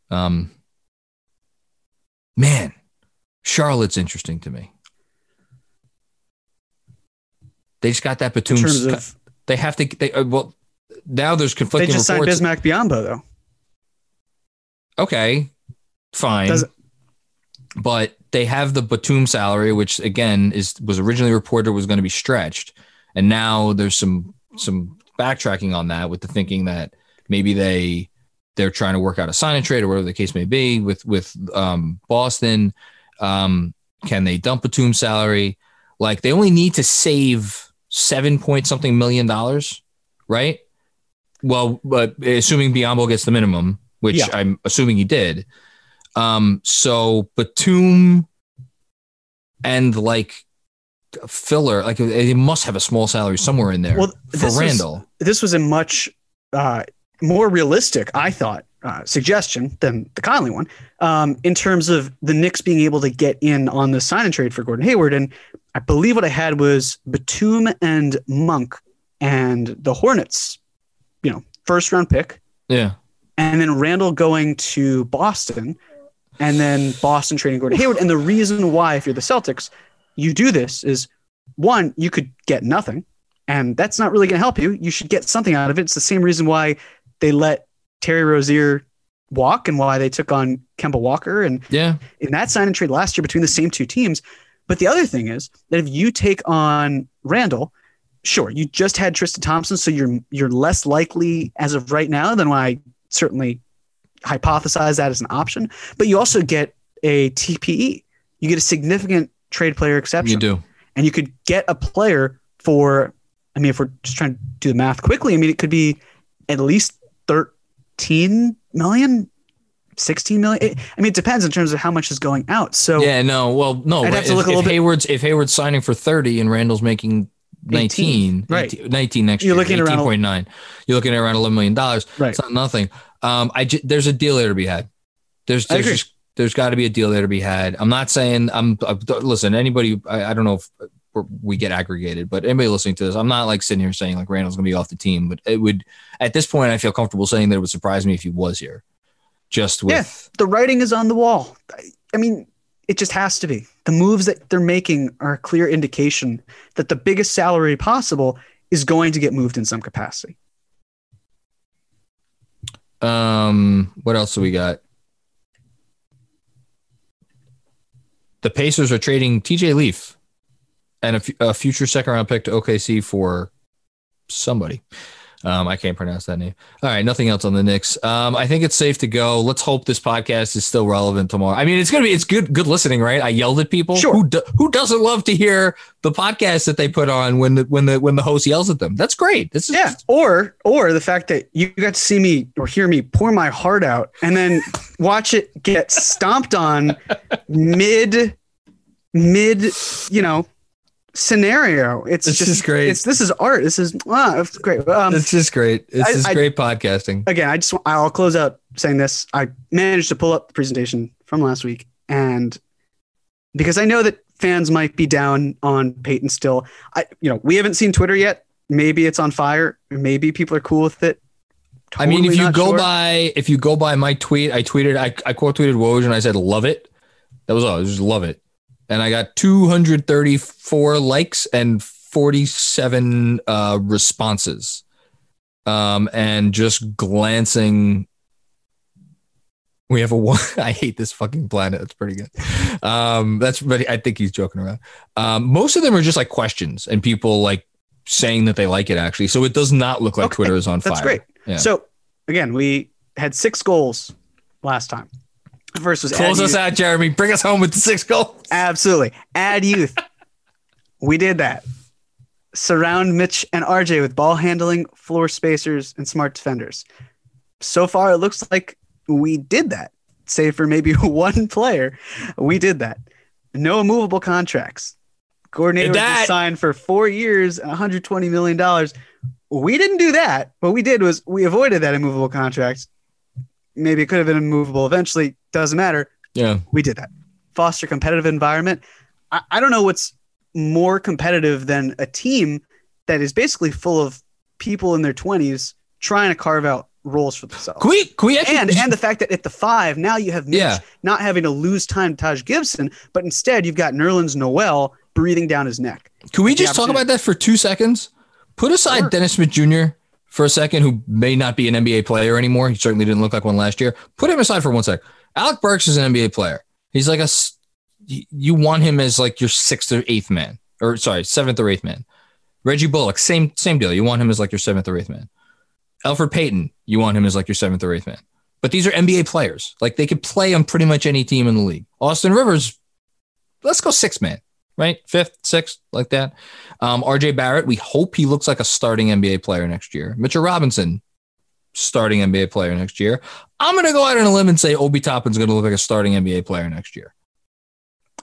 Um man, Charlotte's interesting to me. They just got that Batum. of they have to. They uh, well now there's conflicting. they just signed reports. Bismack Biombo though. okay, fine. Does- but they have the Batum salary, which again is was originally reported was going to be stretched, and now there's some some backtracking on that with the thinking that maybe they they're trying to work out a sign and trade or whatever the case may be with with um, Boston. Um, can they dump Batum salary? Like they only need to save seven point something million dollars, right? Well, but assuming Biombo gets the minimum, which Yeah. I'm assuming he did. Um, so Batum and like filler, like they must have a small salary somewhere in there Well, for this was- Randle. This was a much uh, more realistic, I thought, uh, suggestion than the Conley one um, in terms of the Knicks being able to get in on the sign and trade for Gordon Hayward. And I believe what I had was Batum and Monk and the Hornets, you know, first round pick, Yeah. and then Randle going to Boston, and then Boston trading Gordon Hayward. And the reason why, if you're the Celtics, you do this is one, you could get nothing, and that's not really going to help you. You should get something out of it. It's the same reason why they let Terry Rozier walk and why they took on Kemba Walker and Yeah. in that sign and trade last year between the same two teams. But the other thing is that if you take on Randle, sure, you just had Tristan Thompson, so you're you're less likely as of right now than why I certainly hypothesize that as an option. But you also get a TPE. You get a significant trade player exception You do. and you could get a player for i mean if we're just trying to do the math quickly i mean it could be at least 13 million 16 million i mean it depends in terms of how much is going out so Yeah, no. Well, no. I'd have to if, look a if little bit- Hayward's if Hayward's signing for thirty and Randle's making 19, 18, right. 19 next You're year, looking around- 18.9. You're looking at around 11 million dollars. Right. It's not nothing. Um, I there's a deal there to be had. There's there's just, there's got to be a deal there to be had. I'm not saying I'm uh, listen. Anybody, I, I don't know if we get aggregated, but anybody listening to this, I'm not like sitting here saying like Randle's gonna be off the team, but it would at this point I feel comfortable saying that it would surprise me if he was here. Just with Yeah. the writing is on the wall I- i mean it just has to be the moves that they're making are a clear indication that the biggest salary possible is going to get moved in some capacity Um, what else do we got? The Pacers are trading TJ Leaf and a, a future second round pick to OKC for somebody. Um, I can't pronounce that name. All right, nothing else on the Knicks. Um, I think it's safe to go. Let's hope this podcast is still relevant tomorrow. I mean, it's gonna be it's good good listening, right? I yelled at people. Sure. Who do, who doesn't love to hear the podcast that they put on when the when the when the host yells at them? That's great. This is Yeah, or or the fact that you got to see me or hear me pour my heart out and then watch it get stomped on mid mid, you know, scenario. It's This just is great. It's this is art. This is wow, it's great. Um, It's just great. It's I- just I- great podcasting. again, I just I'll close out saying this. I managed to pull up the presentation from last week, and because I know that fans might be down on Payton still, I you know we haven't seen Twitter yet. Maybe it's on fire. Maybe people are cool with it. I mean, if you go sure. by if you go by my tweet, I tweeted I, I quote tweeted Woj and I said love it. That was all. I just love it. And I got 234 likes and 47 uh, responses. Um, and just glancing we have a one. *laughs* I hate this fucking planet. That's pretty good. Um, that's but I think he's joking around. Um, most of them are just like questions and people like saying that they like it actually. So it does not look like Okay, Twitter is on That's fire. That's great. Yeah. So again, we had six goals last time. Was Close us youth. out, Jeremy. Bring us home with the six goals. Absolutely. Add youth. we did that. Surround Mitch and RJ with ball handling, floor spacers, and smart defenders. So far, it looks like we did that. Save for maybe *laughs* one player, we did that. No immovable contracts. Coordinator was signed for four years and 120 million dollars. We didn't do that. What we did was we avoided that immovable contract. Maybe it could have been immovable eventually. Doesn't matter Yeah. we did that. Foster competitive environment. I, I don't know what's more competitive than a team that is basically full of people in their 20s trying to carve out roles for themselves. Can we, can we actually, and and the fact that at the five now you have Mitch Yeah. not having to lose time to Taj Gibson, but instead you've got Nerlens Noel breathing down his neck. can we just talk about that for two seconds? Put aside Sure. Dennis Smith Jr. for a second, who may not be an NBA player anymore. He certainly didn't look like one last year. Put him aside for one sec. Alec Burks is an NBA player. He's like a you want him as like your sixth or eighth man, or sorry, seventh or eighth man. Reggie Bullock, same same deal. You want him as like your seventh or eighth man. Elfrid Payton, you want him as like your seventh or eighth man. But these are NBA players. Like they could play on pretty much any team in the league. Austin Rivers, let's go six man, right? Fifth, sixth, like that. Um, RJ Barrett, we hope he looks like a starting NBA player next year. Mitchell Robinson, starting NBA player next year. I'm going to go out on a limb and say Obi Toppin's going to look like a starting NBA player next year.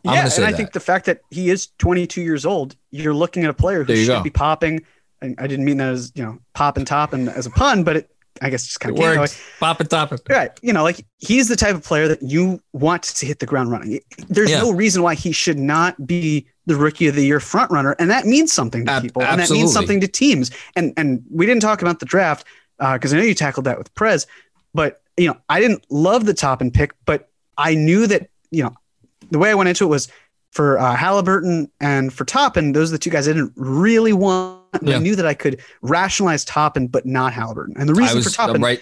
I'm yeah, say and I that. think the fact that he is 22 years old, you're looking at a player who should go. be popping. And I didn't mean that as you know pop and top and as a pun, but it, I guess just kind of works. Pop it, top it. Right. You know, like he's the type of player that you want to hit the ground running. There's Yeah. no reason why he should not be the rookie of the year front runner. And that means something to Ab- people. And that means something to teams. And and we didn't talk about the draft because I know you tackled that with Prez, but you know, I didn't love the Toppin pick, but I knew that, you know, the way I went into it was for uh, Halliburton and for Toppin, those are the two guys I didn't really want. Yeah. I knew that I could rationalize Toppin, but not Halliburton. And the reason was for Toppin right.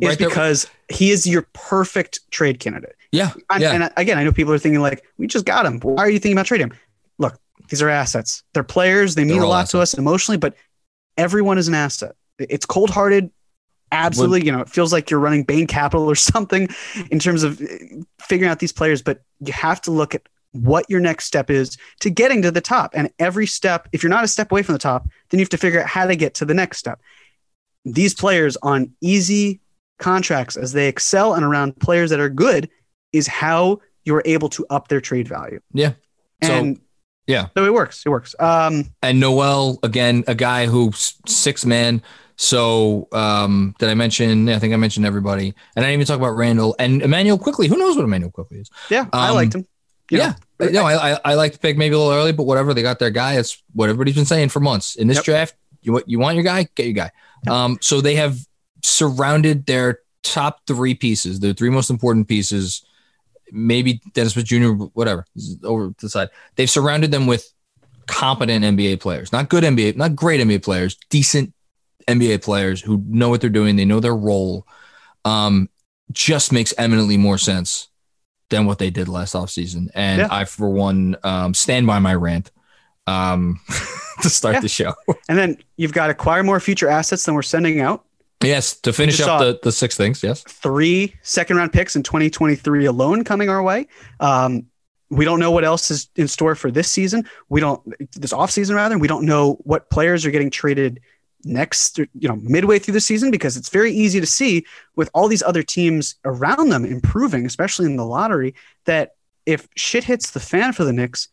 is there- because he is your perfect trade candidate. yeah, And, yeah. and again, I know people are thinking like, we just got him. Why are you thinking about trading him? Look, these are assets. They're players. They mean a lot to us emotionally, but everyone is an asset. It's cold hearted. Absolutely. you know, it feels like you're running Bain Capital or *laughs* something in terms of uh, figuring out these players, but you have to look at what your next step is to getting to the top. And every step, if you're not a step away from the top, then you have to figure out how to get to the next step. These players on easy contracts as they excel and around players that are good is how you're able to up their trade value. Yeah. So, And yeah. so it works. It works. Um, and Noel again, a guy who's six man. So um, did I mention? I think I mentioned everybody, and I didn't even talk about Randle and Emmanuel Quickley. Who knows what Emmanuel Quickley is? yeah, I Um, liked him. You yeah, know, no, I, I I like the pick maybe a little early, but whatever. They got their guy. It's what everybody's been saying for months. In this Yep. draft, you want you want your guy, get your guy. Yep. Um, so they have surrounded their top three pieces, the three most important pieces. Maybe Dennis Smith Jr. Whatever, over to the side. They've surrounded them with competent NBA players, not good NBA, not great NBA players, decent NBA players who know what they're doing. They know their role. Um, just makes eminently more sense than what they did last offseason. And Yeah. I, for one, um, stand by my rant um, *laughs* to start Yeah. the show. *laughs* And then you've got acquire more future assets than we're sending out. yes, to finish up the, the six things. Yes. Three second round picks in 2023 alone coming our way. Um, we don't know what else is in store for this season. We don't this offseason rather. We don't know what players are getting traded next, you know, midway through the season because it's very easy to see with all these other teams around them improving, especially in the lottery, that if shit hits the fan for the Knicks,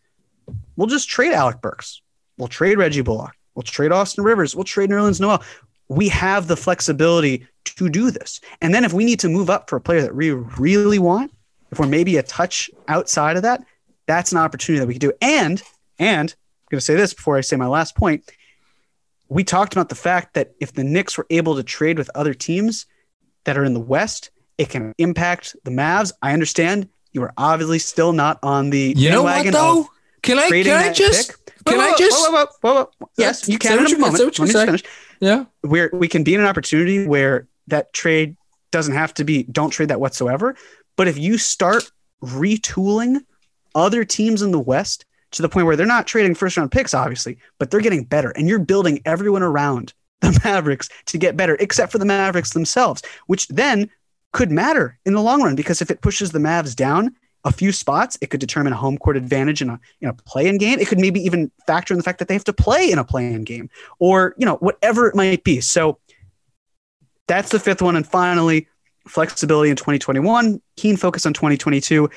we'll just trade Alec Burks. We'll trade Reggie Bullock. We'll trade Austin Rivers. We'll trade Nerlens Noel. We have the flexibility to do this. And then if we need to move up for a player that we really want, if we're maybe a touch outside of that, that's an opportunity that we can do. And and I'm going to say this before I say my last point. We talked about the fact that if the Knicks were able to trade with other teams that are in the West, it can impact the Mavs. I understand you are obviously still not on the You know what though? Can I can I just pick. can Whoa, I just whoa, whoa, whoa, whoa, whoa. yes you can in a moment. say what you Let me just finish yeah where we can be in an opportunity where that trade doesn't have to be don't trade that whatsoever but if you start retooling other teams in the west to the point where they're not trading first round picks obviously but they're getting better and you're building everyone around *laughs* the mavericks to get better except for the mavericks themselves which then could matter in the long run because if it pushes the mavs down a few spots it could determine a home court advantage in a in a play-in game. It could maybe even factor in the fact that they have to play in a play-in game or you know whatever it might be. So that's the fifth one. And finally flexibility in 2021 keen focus on 2022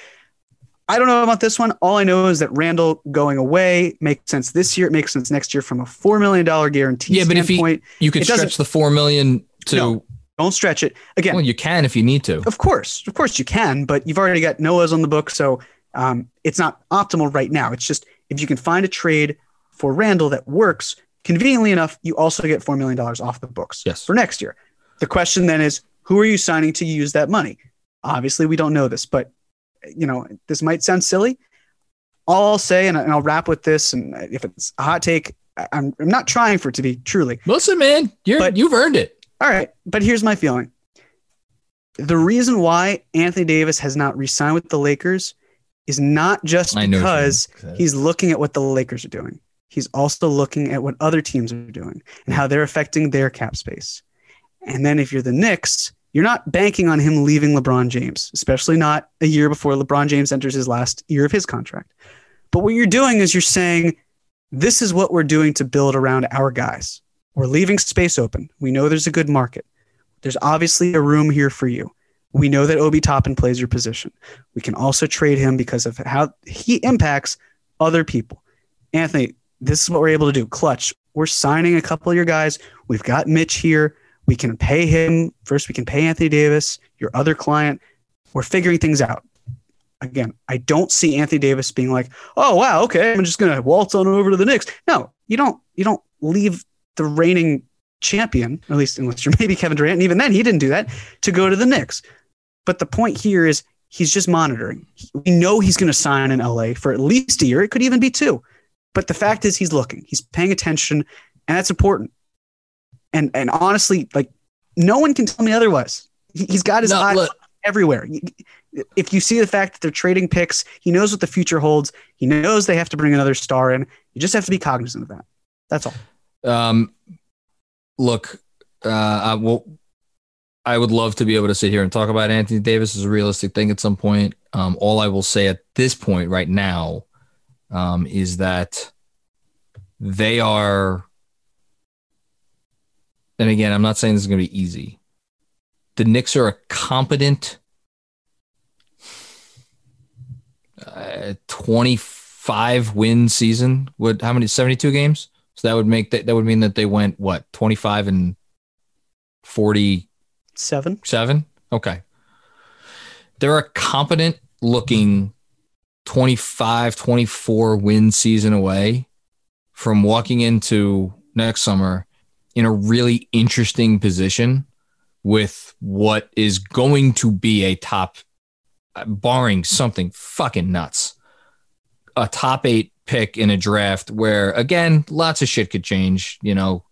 i don't know about this one all i know is that randle going away makes sense this year it makes sense next year from a $4 million guarantee Yeah, but if he- standpoint you could stretch the four million to No. don't stretch it again well you can if you need to. of course, of course you can, but you've already got Noah's on the book, so um, it's not optimal right now. It's just if you can find a trade for Randle that works conveniently enough, you also get four million dollars off the books Yes. for next year. The question then is, who are you signing to use that money? Obviously, we don't know this, but you know this might sound silly. All I'll say, and, and I'll wrap with this, and if it's a hot take, I'm, I'm not trying for it to be truly. Listen, man, you're But- you've earned it. All right, but here's my feeling. The reason why Anthony Davis has not re-signed with the Lakers is not just because he's looking at what the Lakers are doing. He's also looking at what other teams are doing and how they're affecting their cap space. And then if you're the Knicks, you're not banking on him leaving LeBron James, especially not a year before LeBron James enters his last year of his contract. But what you're doing is you're saying, this is what we're doing to build around our guys. We're leaving space open. We know there's a good market. There's obviously a room here for you. We know that Obi Toppin plays your position. We can also trade him because of how he impacts other people. Anthony, this is what we're able to do. Clutch. We're signing a couple of your guys. We've got Mitch here. We can pay him first. We can pay Anthony Davis, your other client. We're figuring things out. Again, I don't see Anthony Davis being like, "Oh wow, okay, I'm just gonna waltz on over to the Knicks." No, you don't. You don't leave the reigning champion, at least unless you're *laughs* maybe Kevin Durant, and even then he didn't do that, to go to the Knicks. But the point here is he's just monitoring. We know he's going to sign in LA for at least a year. It could even be two. But the fact is he's looking, he's paying attention, and that's important. And and honestly, like no one can tell me otherwise. He, has got his no, eyes look. everywhere. If you see the fact that they're trading picks, he knows what the future holds. He knows they have to bring another star in. You just have to be cognizant of that. That's all. Um, look, uh, I will. I would love to be able to sit here and talk about Anthony Davis as a realistic thing at some point. Um, all I will say at this point, right now, um, is that they are. And again, I'm not saying this is going to be easy. The Knicks are a competent uh, 25 win season. What? How many? 72 games. So that would make that that would mean that they went what 25 and 47 7 okay they're a competent looking 25 24 win season away from walking into next summer in a really interesting position with what is going to be a top uh, barring something fucking nuts a top 8 pick in a draft where again lots of shit could change you know.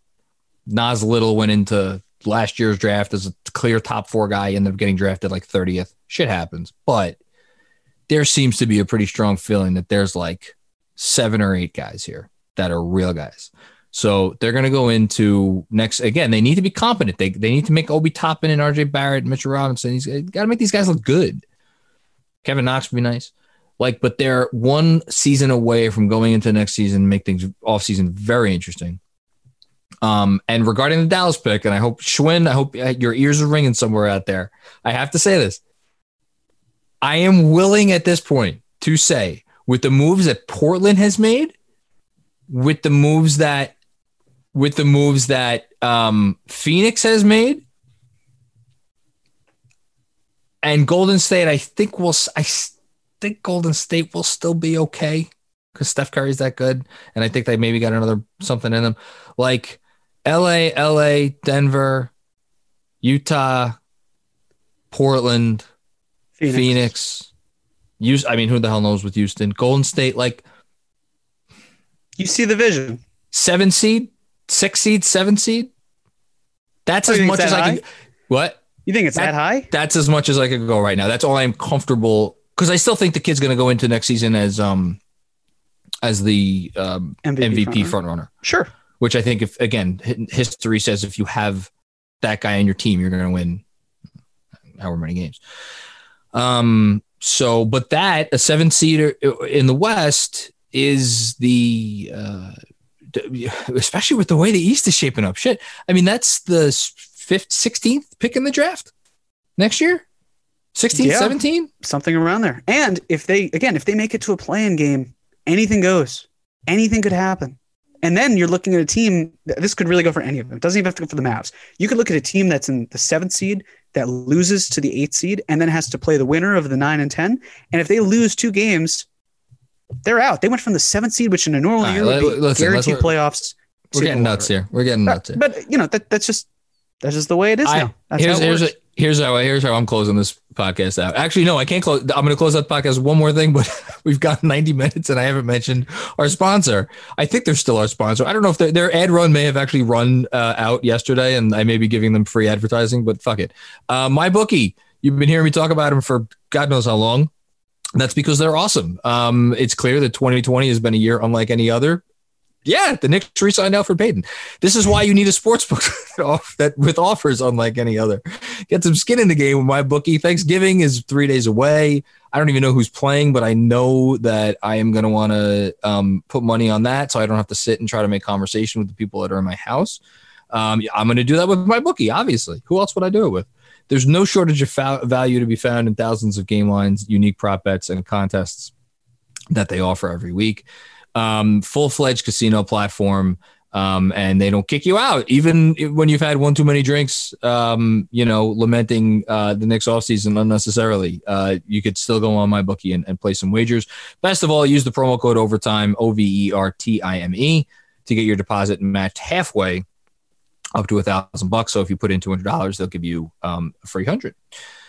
Nas Little went into last year's draft as a clear top four guy ended up getting drafted like 30th shit happens. But there seems to be a pretty strong feeling that there's like seven or eight guys here that are real guys so they're going to go into next again they need to be competent they, they need to make obi toppin and rj barrett mitchell robinson he's got to make these guys look good kevin knox would be nice like, but they're one season away from going into next season, make things off season very interesting. Um, and regarding the Dallas pick, and I hope Schwinn, I hope your ears are ringing somewhere out there. I have to say this. I am willing at this point to say, with the moves that Portland has made, with the moves that, with the moves that um, Phoenix has made, and Golden State, I think will I think Golden State will still be okay because Steph Curry's that good, and I think they maybe got another something in them. Like L.A., L.A., Denver, Utah, Portland, Phoenix. Phoenix. Use, I mean, who the hell knows with Houston? Golden State, like you see the vision. Seven seed, six seed, seven seed. That's oh, as much as high? I can. What? You think it's that, that high? That's as much as I can go right now. That's all I'm comfortable because I still think the kid's going to go into next season as um as the um, MVP, MVP front runner. Sure. Which I think if again history says if you have that guy on your team, you're going to win however many games. Um. So, but that a seven seater in the West is the uh, *sighs* especially with the way the East is shaping up. Shit. I mean, that's the fifth, sixteenth pick in the draft next year. 16, yeah, 17? Something around there. And if they, again, if they make it to a play-in game, anything goes. Anything could happen. And then you're looking at a team, this could really go for any of them. It doesn't even have to go for the Mavs. You could look at a team that's in the seventh seed that loses to the eighth seed and then has to play the winner of the nine and 10. And if they lose two games, they're out. They went from the seventh seed, which in a normal right, year would be listen, guaranteed playoffs. We're getting nuts here. We're getting nuts here. But, you know, that, that's just, that's just the way it is I, now. That's here's, here's, a, here's how here's how I'm closing this podcast out. Actually, no, I can't close. I'm going to close out the podcast. One more thing, *laughs* but we've got 90 minutes, and I haven't mentioned our sponsor. I think they're still our sponsor. I don't know if their ad run may have actually run uh, out yesterday, and I may be giving them free advertising. But fuck it. Uh, MyBookie. You've been hearing me talk about them for God knows how long. That's because they're awesome. Um, it's clear that 2020 has been a year unlike any other yeah, the Knicks re-signed Elfrid Payton. This is why you need a sports book *laughs* that with offers unlike any other. Get some skin in the game with MyBookie. Thanksgiving is three days away. I don't even know who's playing, but I know that I am going to want to um, put money on that, so I don't have to sit and try to make conversation with the people that are in my house. Um, I'm going to do that with MyBookie. Obviously, who else would I do it with? There's no shortage of fa- value to be found in thousands of game lines, unique prop bets, and contests that they offer every week um, full fledged casino platform. um, and they don't kick you out even when you've had one too many drinks. Um, you know, lamenting uh, the Knicks offseason unnecessarily. Uh, you could still go on MyBookie and, and play some wagers. Best of all, use the promo code overtime O V E R T I M E to get your deposit matched halfway up to a thousand bucks. So if you put in two hundred dollars, they'll give you um, a free hundred.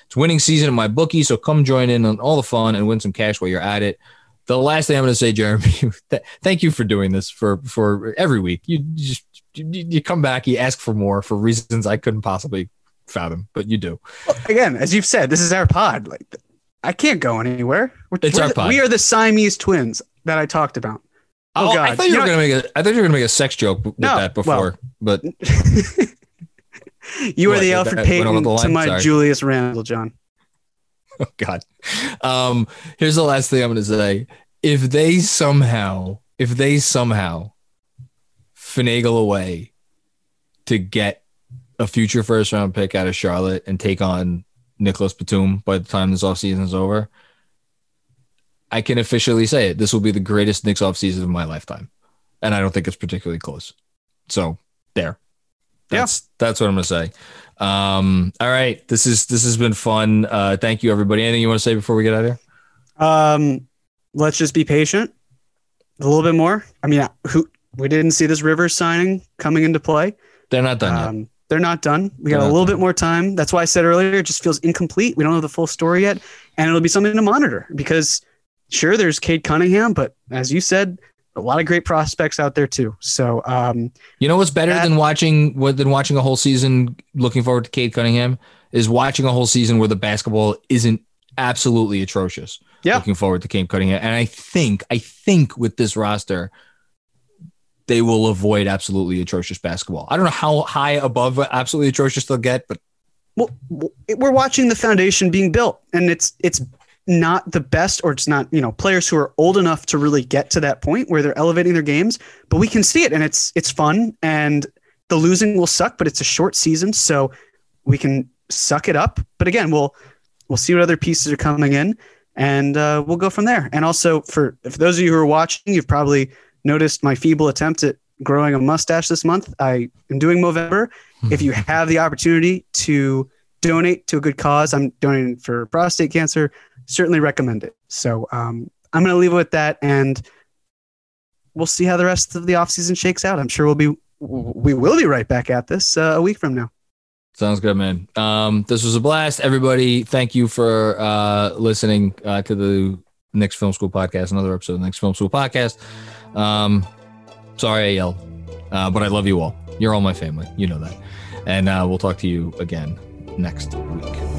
It's winning season in MyBookie, so come join in on all the fun and win some cash while you're at it the last thing I'm going to say, Jeremy, *laughs* thank you for doing this for for every week. You, you just you, you, come back, you ask for more for reasons I couldn't possibly fathom, but you do. Well, again, as you've said, this is our pod. Like I can't go anywhere. We're, it's we're our the, pod. We are the Siamese twins that I talked about. Oh, oh God! I thought you, you were going to make a. I thought you were going to make a sex joke with no, that before, well, but *laughs* you are the Elfrid Payton to my Sorry. Julius Randle, John. *laughs* Oh God. Um, here's the last thing I'm going to say. If they somehow, if they somehow finagle a way to get a future first round pick out of Charlotte and take on Nicholas Batum by the time this offseason is over, I can officially say it. This will be the greatest Knicks offseason of my lifetime. And I don't think it's particularly close. So there. That's yeah. that's what I'm gonna say. Um, all right. This is this has been fun. Uh, thank you everybody. Anything you want to say before we get out of here? Um let's just be patient a little bit more. I mean, who we didn't see this river signing coming into play. They're not done um, yet. They're not done. We got a little bit more time. That's why I said earlier, it just feels incomplete. We don't know the full story yet, and it'll be something to monitor because sure, there's Cade Cunningham, but as you said, a lot of great prospects out there too. So, um, you know what's better that, than watching than watching a whole season? Looking forward to Cade Cunningham is watching a whole season where the basketball isn't absolutely atrocious. Yeah, looking forward to Cade Cunningham, and I think I think with this roster, they will avoid absolutely atrocious basketball. I don't know how high above absolutely atrocious they'll get, but well, we're watching the foundation being built, and it's it's not the best, or it's not you know players who are old enough to really get to that point where they're elevating their games, but we can see it, and it's it's fun, and the losing will suck, but it's a short season, so we can suck it up. But again, we'll we'll see what other pieces are coming in, and uh, we'll go from there. And also for for those of you who are watching, you've probably noticed my feeble attempt at growing a mustache this month. I am doing Movember. if you have the opportunity to donate to a good cause, I'm donating for prostate cancer. Certainly recommend it. So um, I'm going to leave it with that, and we'll see how the rest of the offseason shakes out. I'm sure we'll be we will be right back at this uh, a week from now. Sounds good, man. Um, this was a blast. Everybody, thank you for uh, listening uh, to the Knicks Film School podcast, another episode of the Knicks Film School podcast. Um, sorry I yelled, uh, but I love you all. You're all my family. You know that. And uh, we'll talk to you again next week.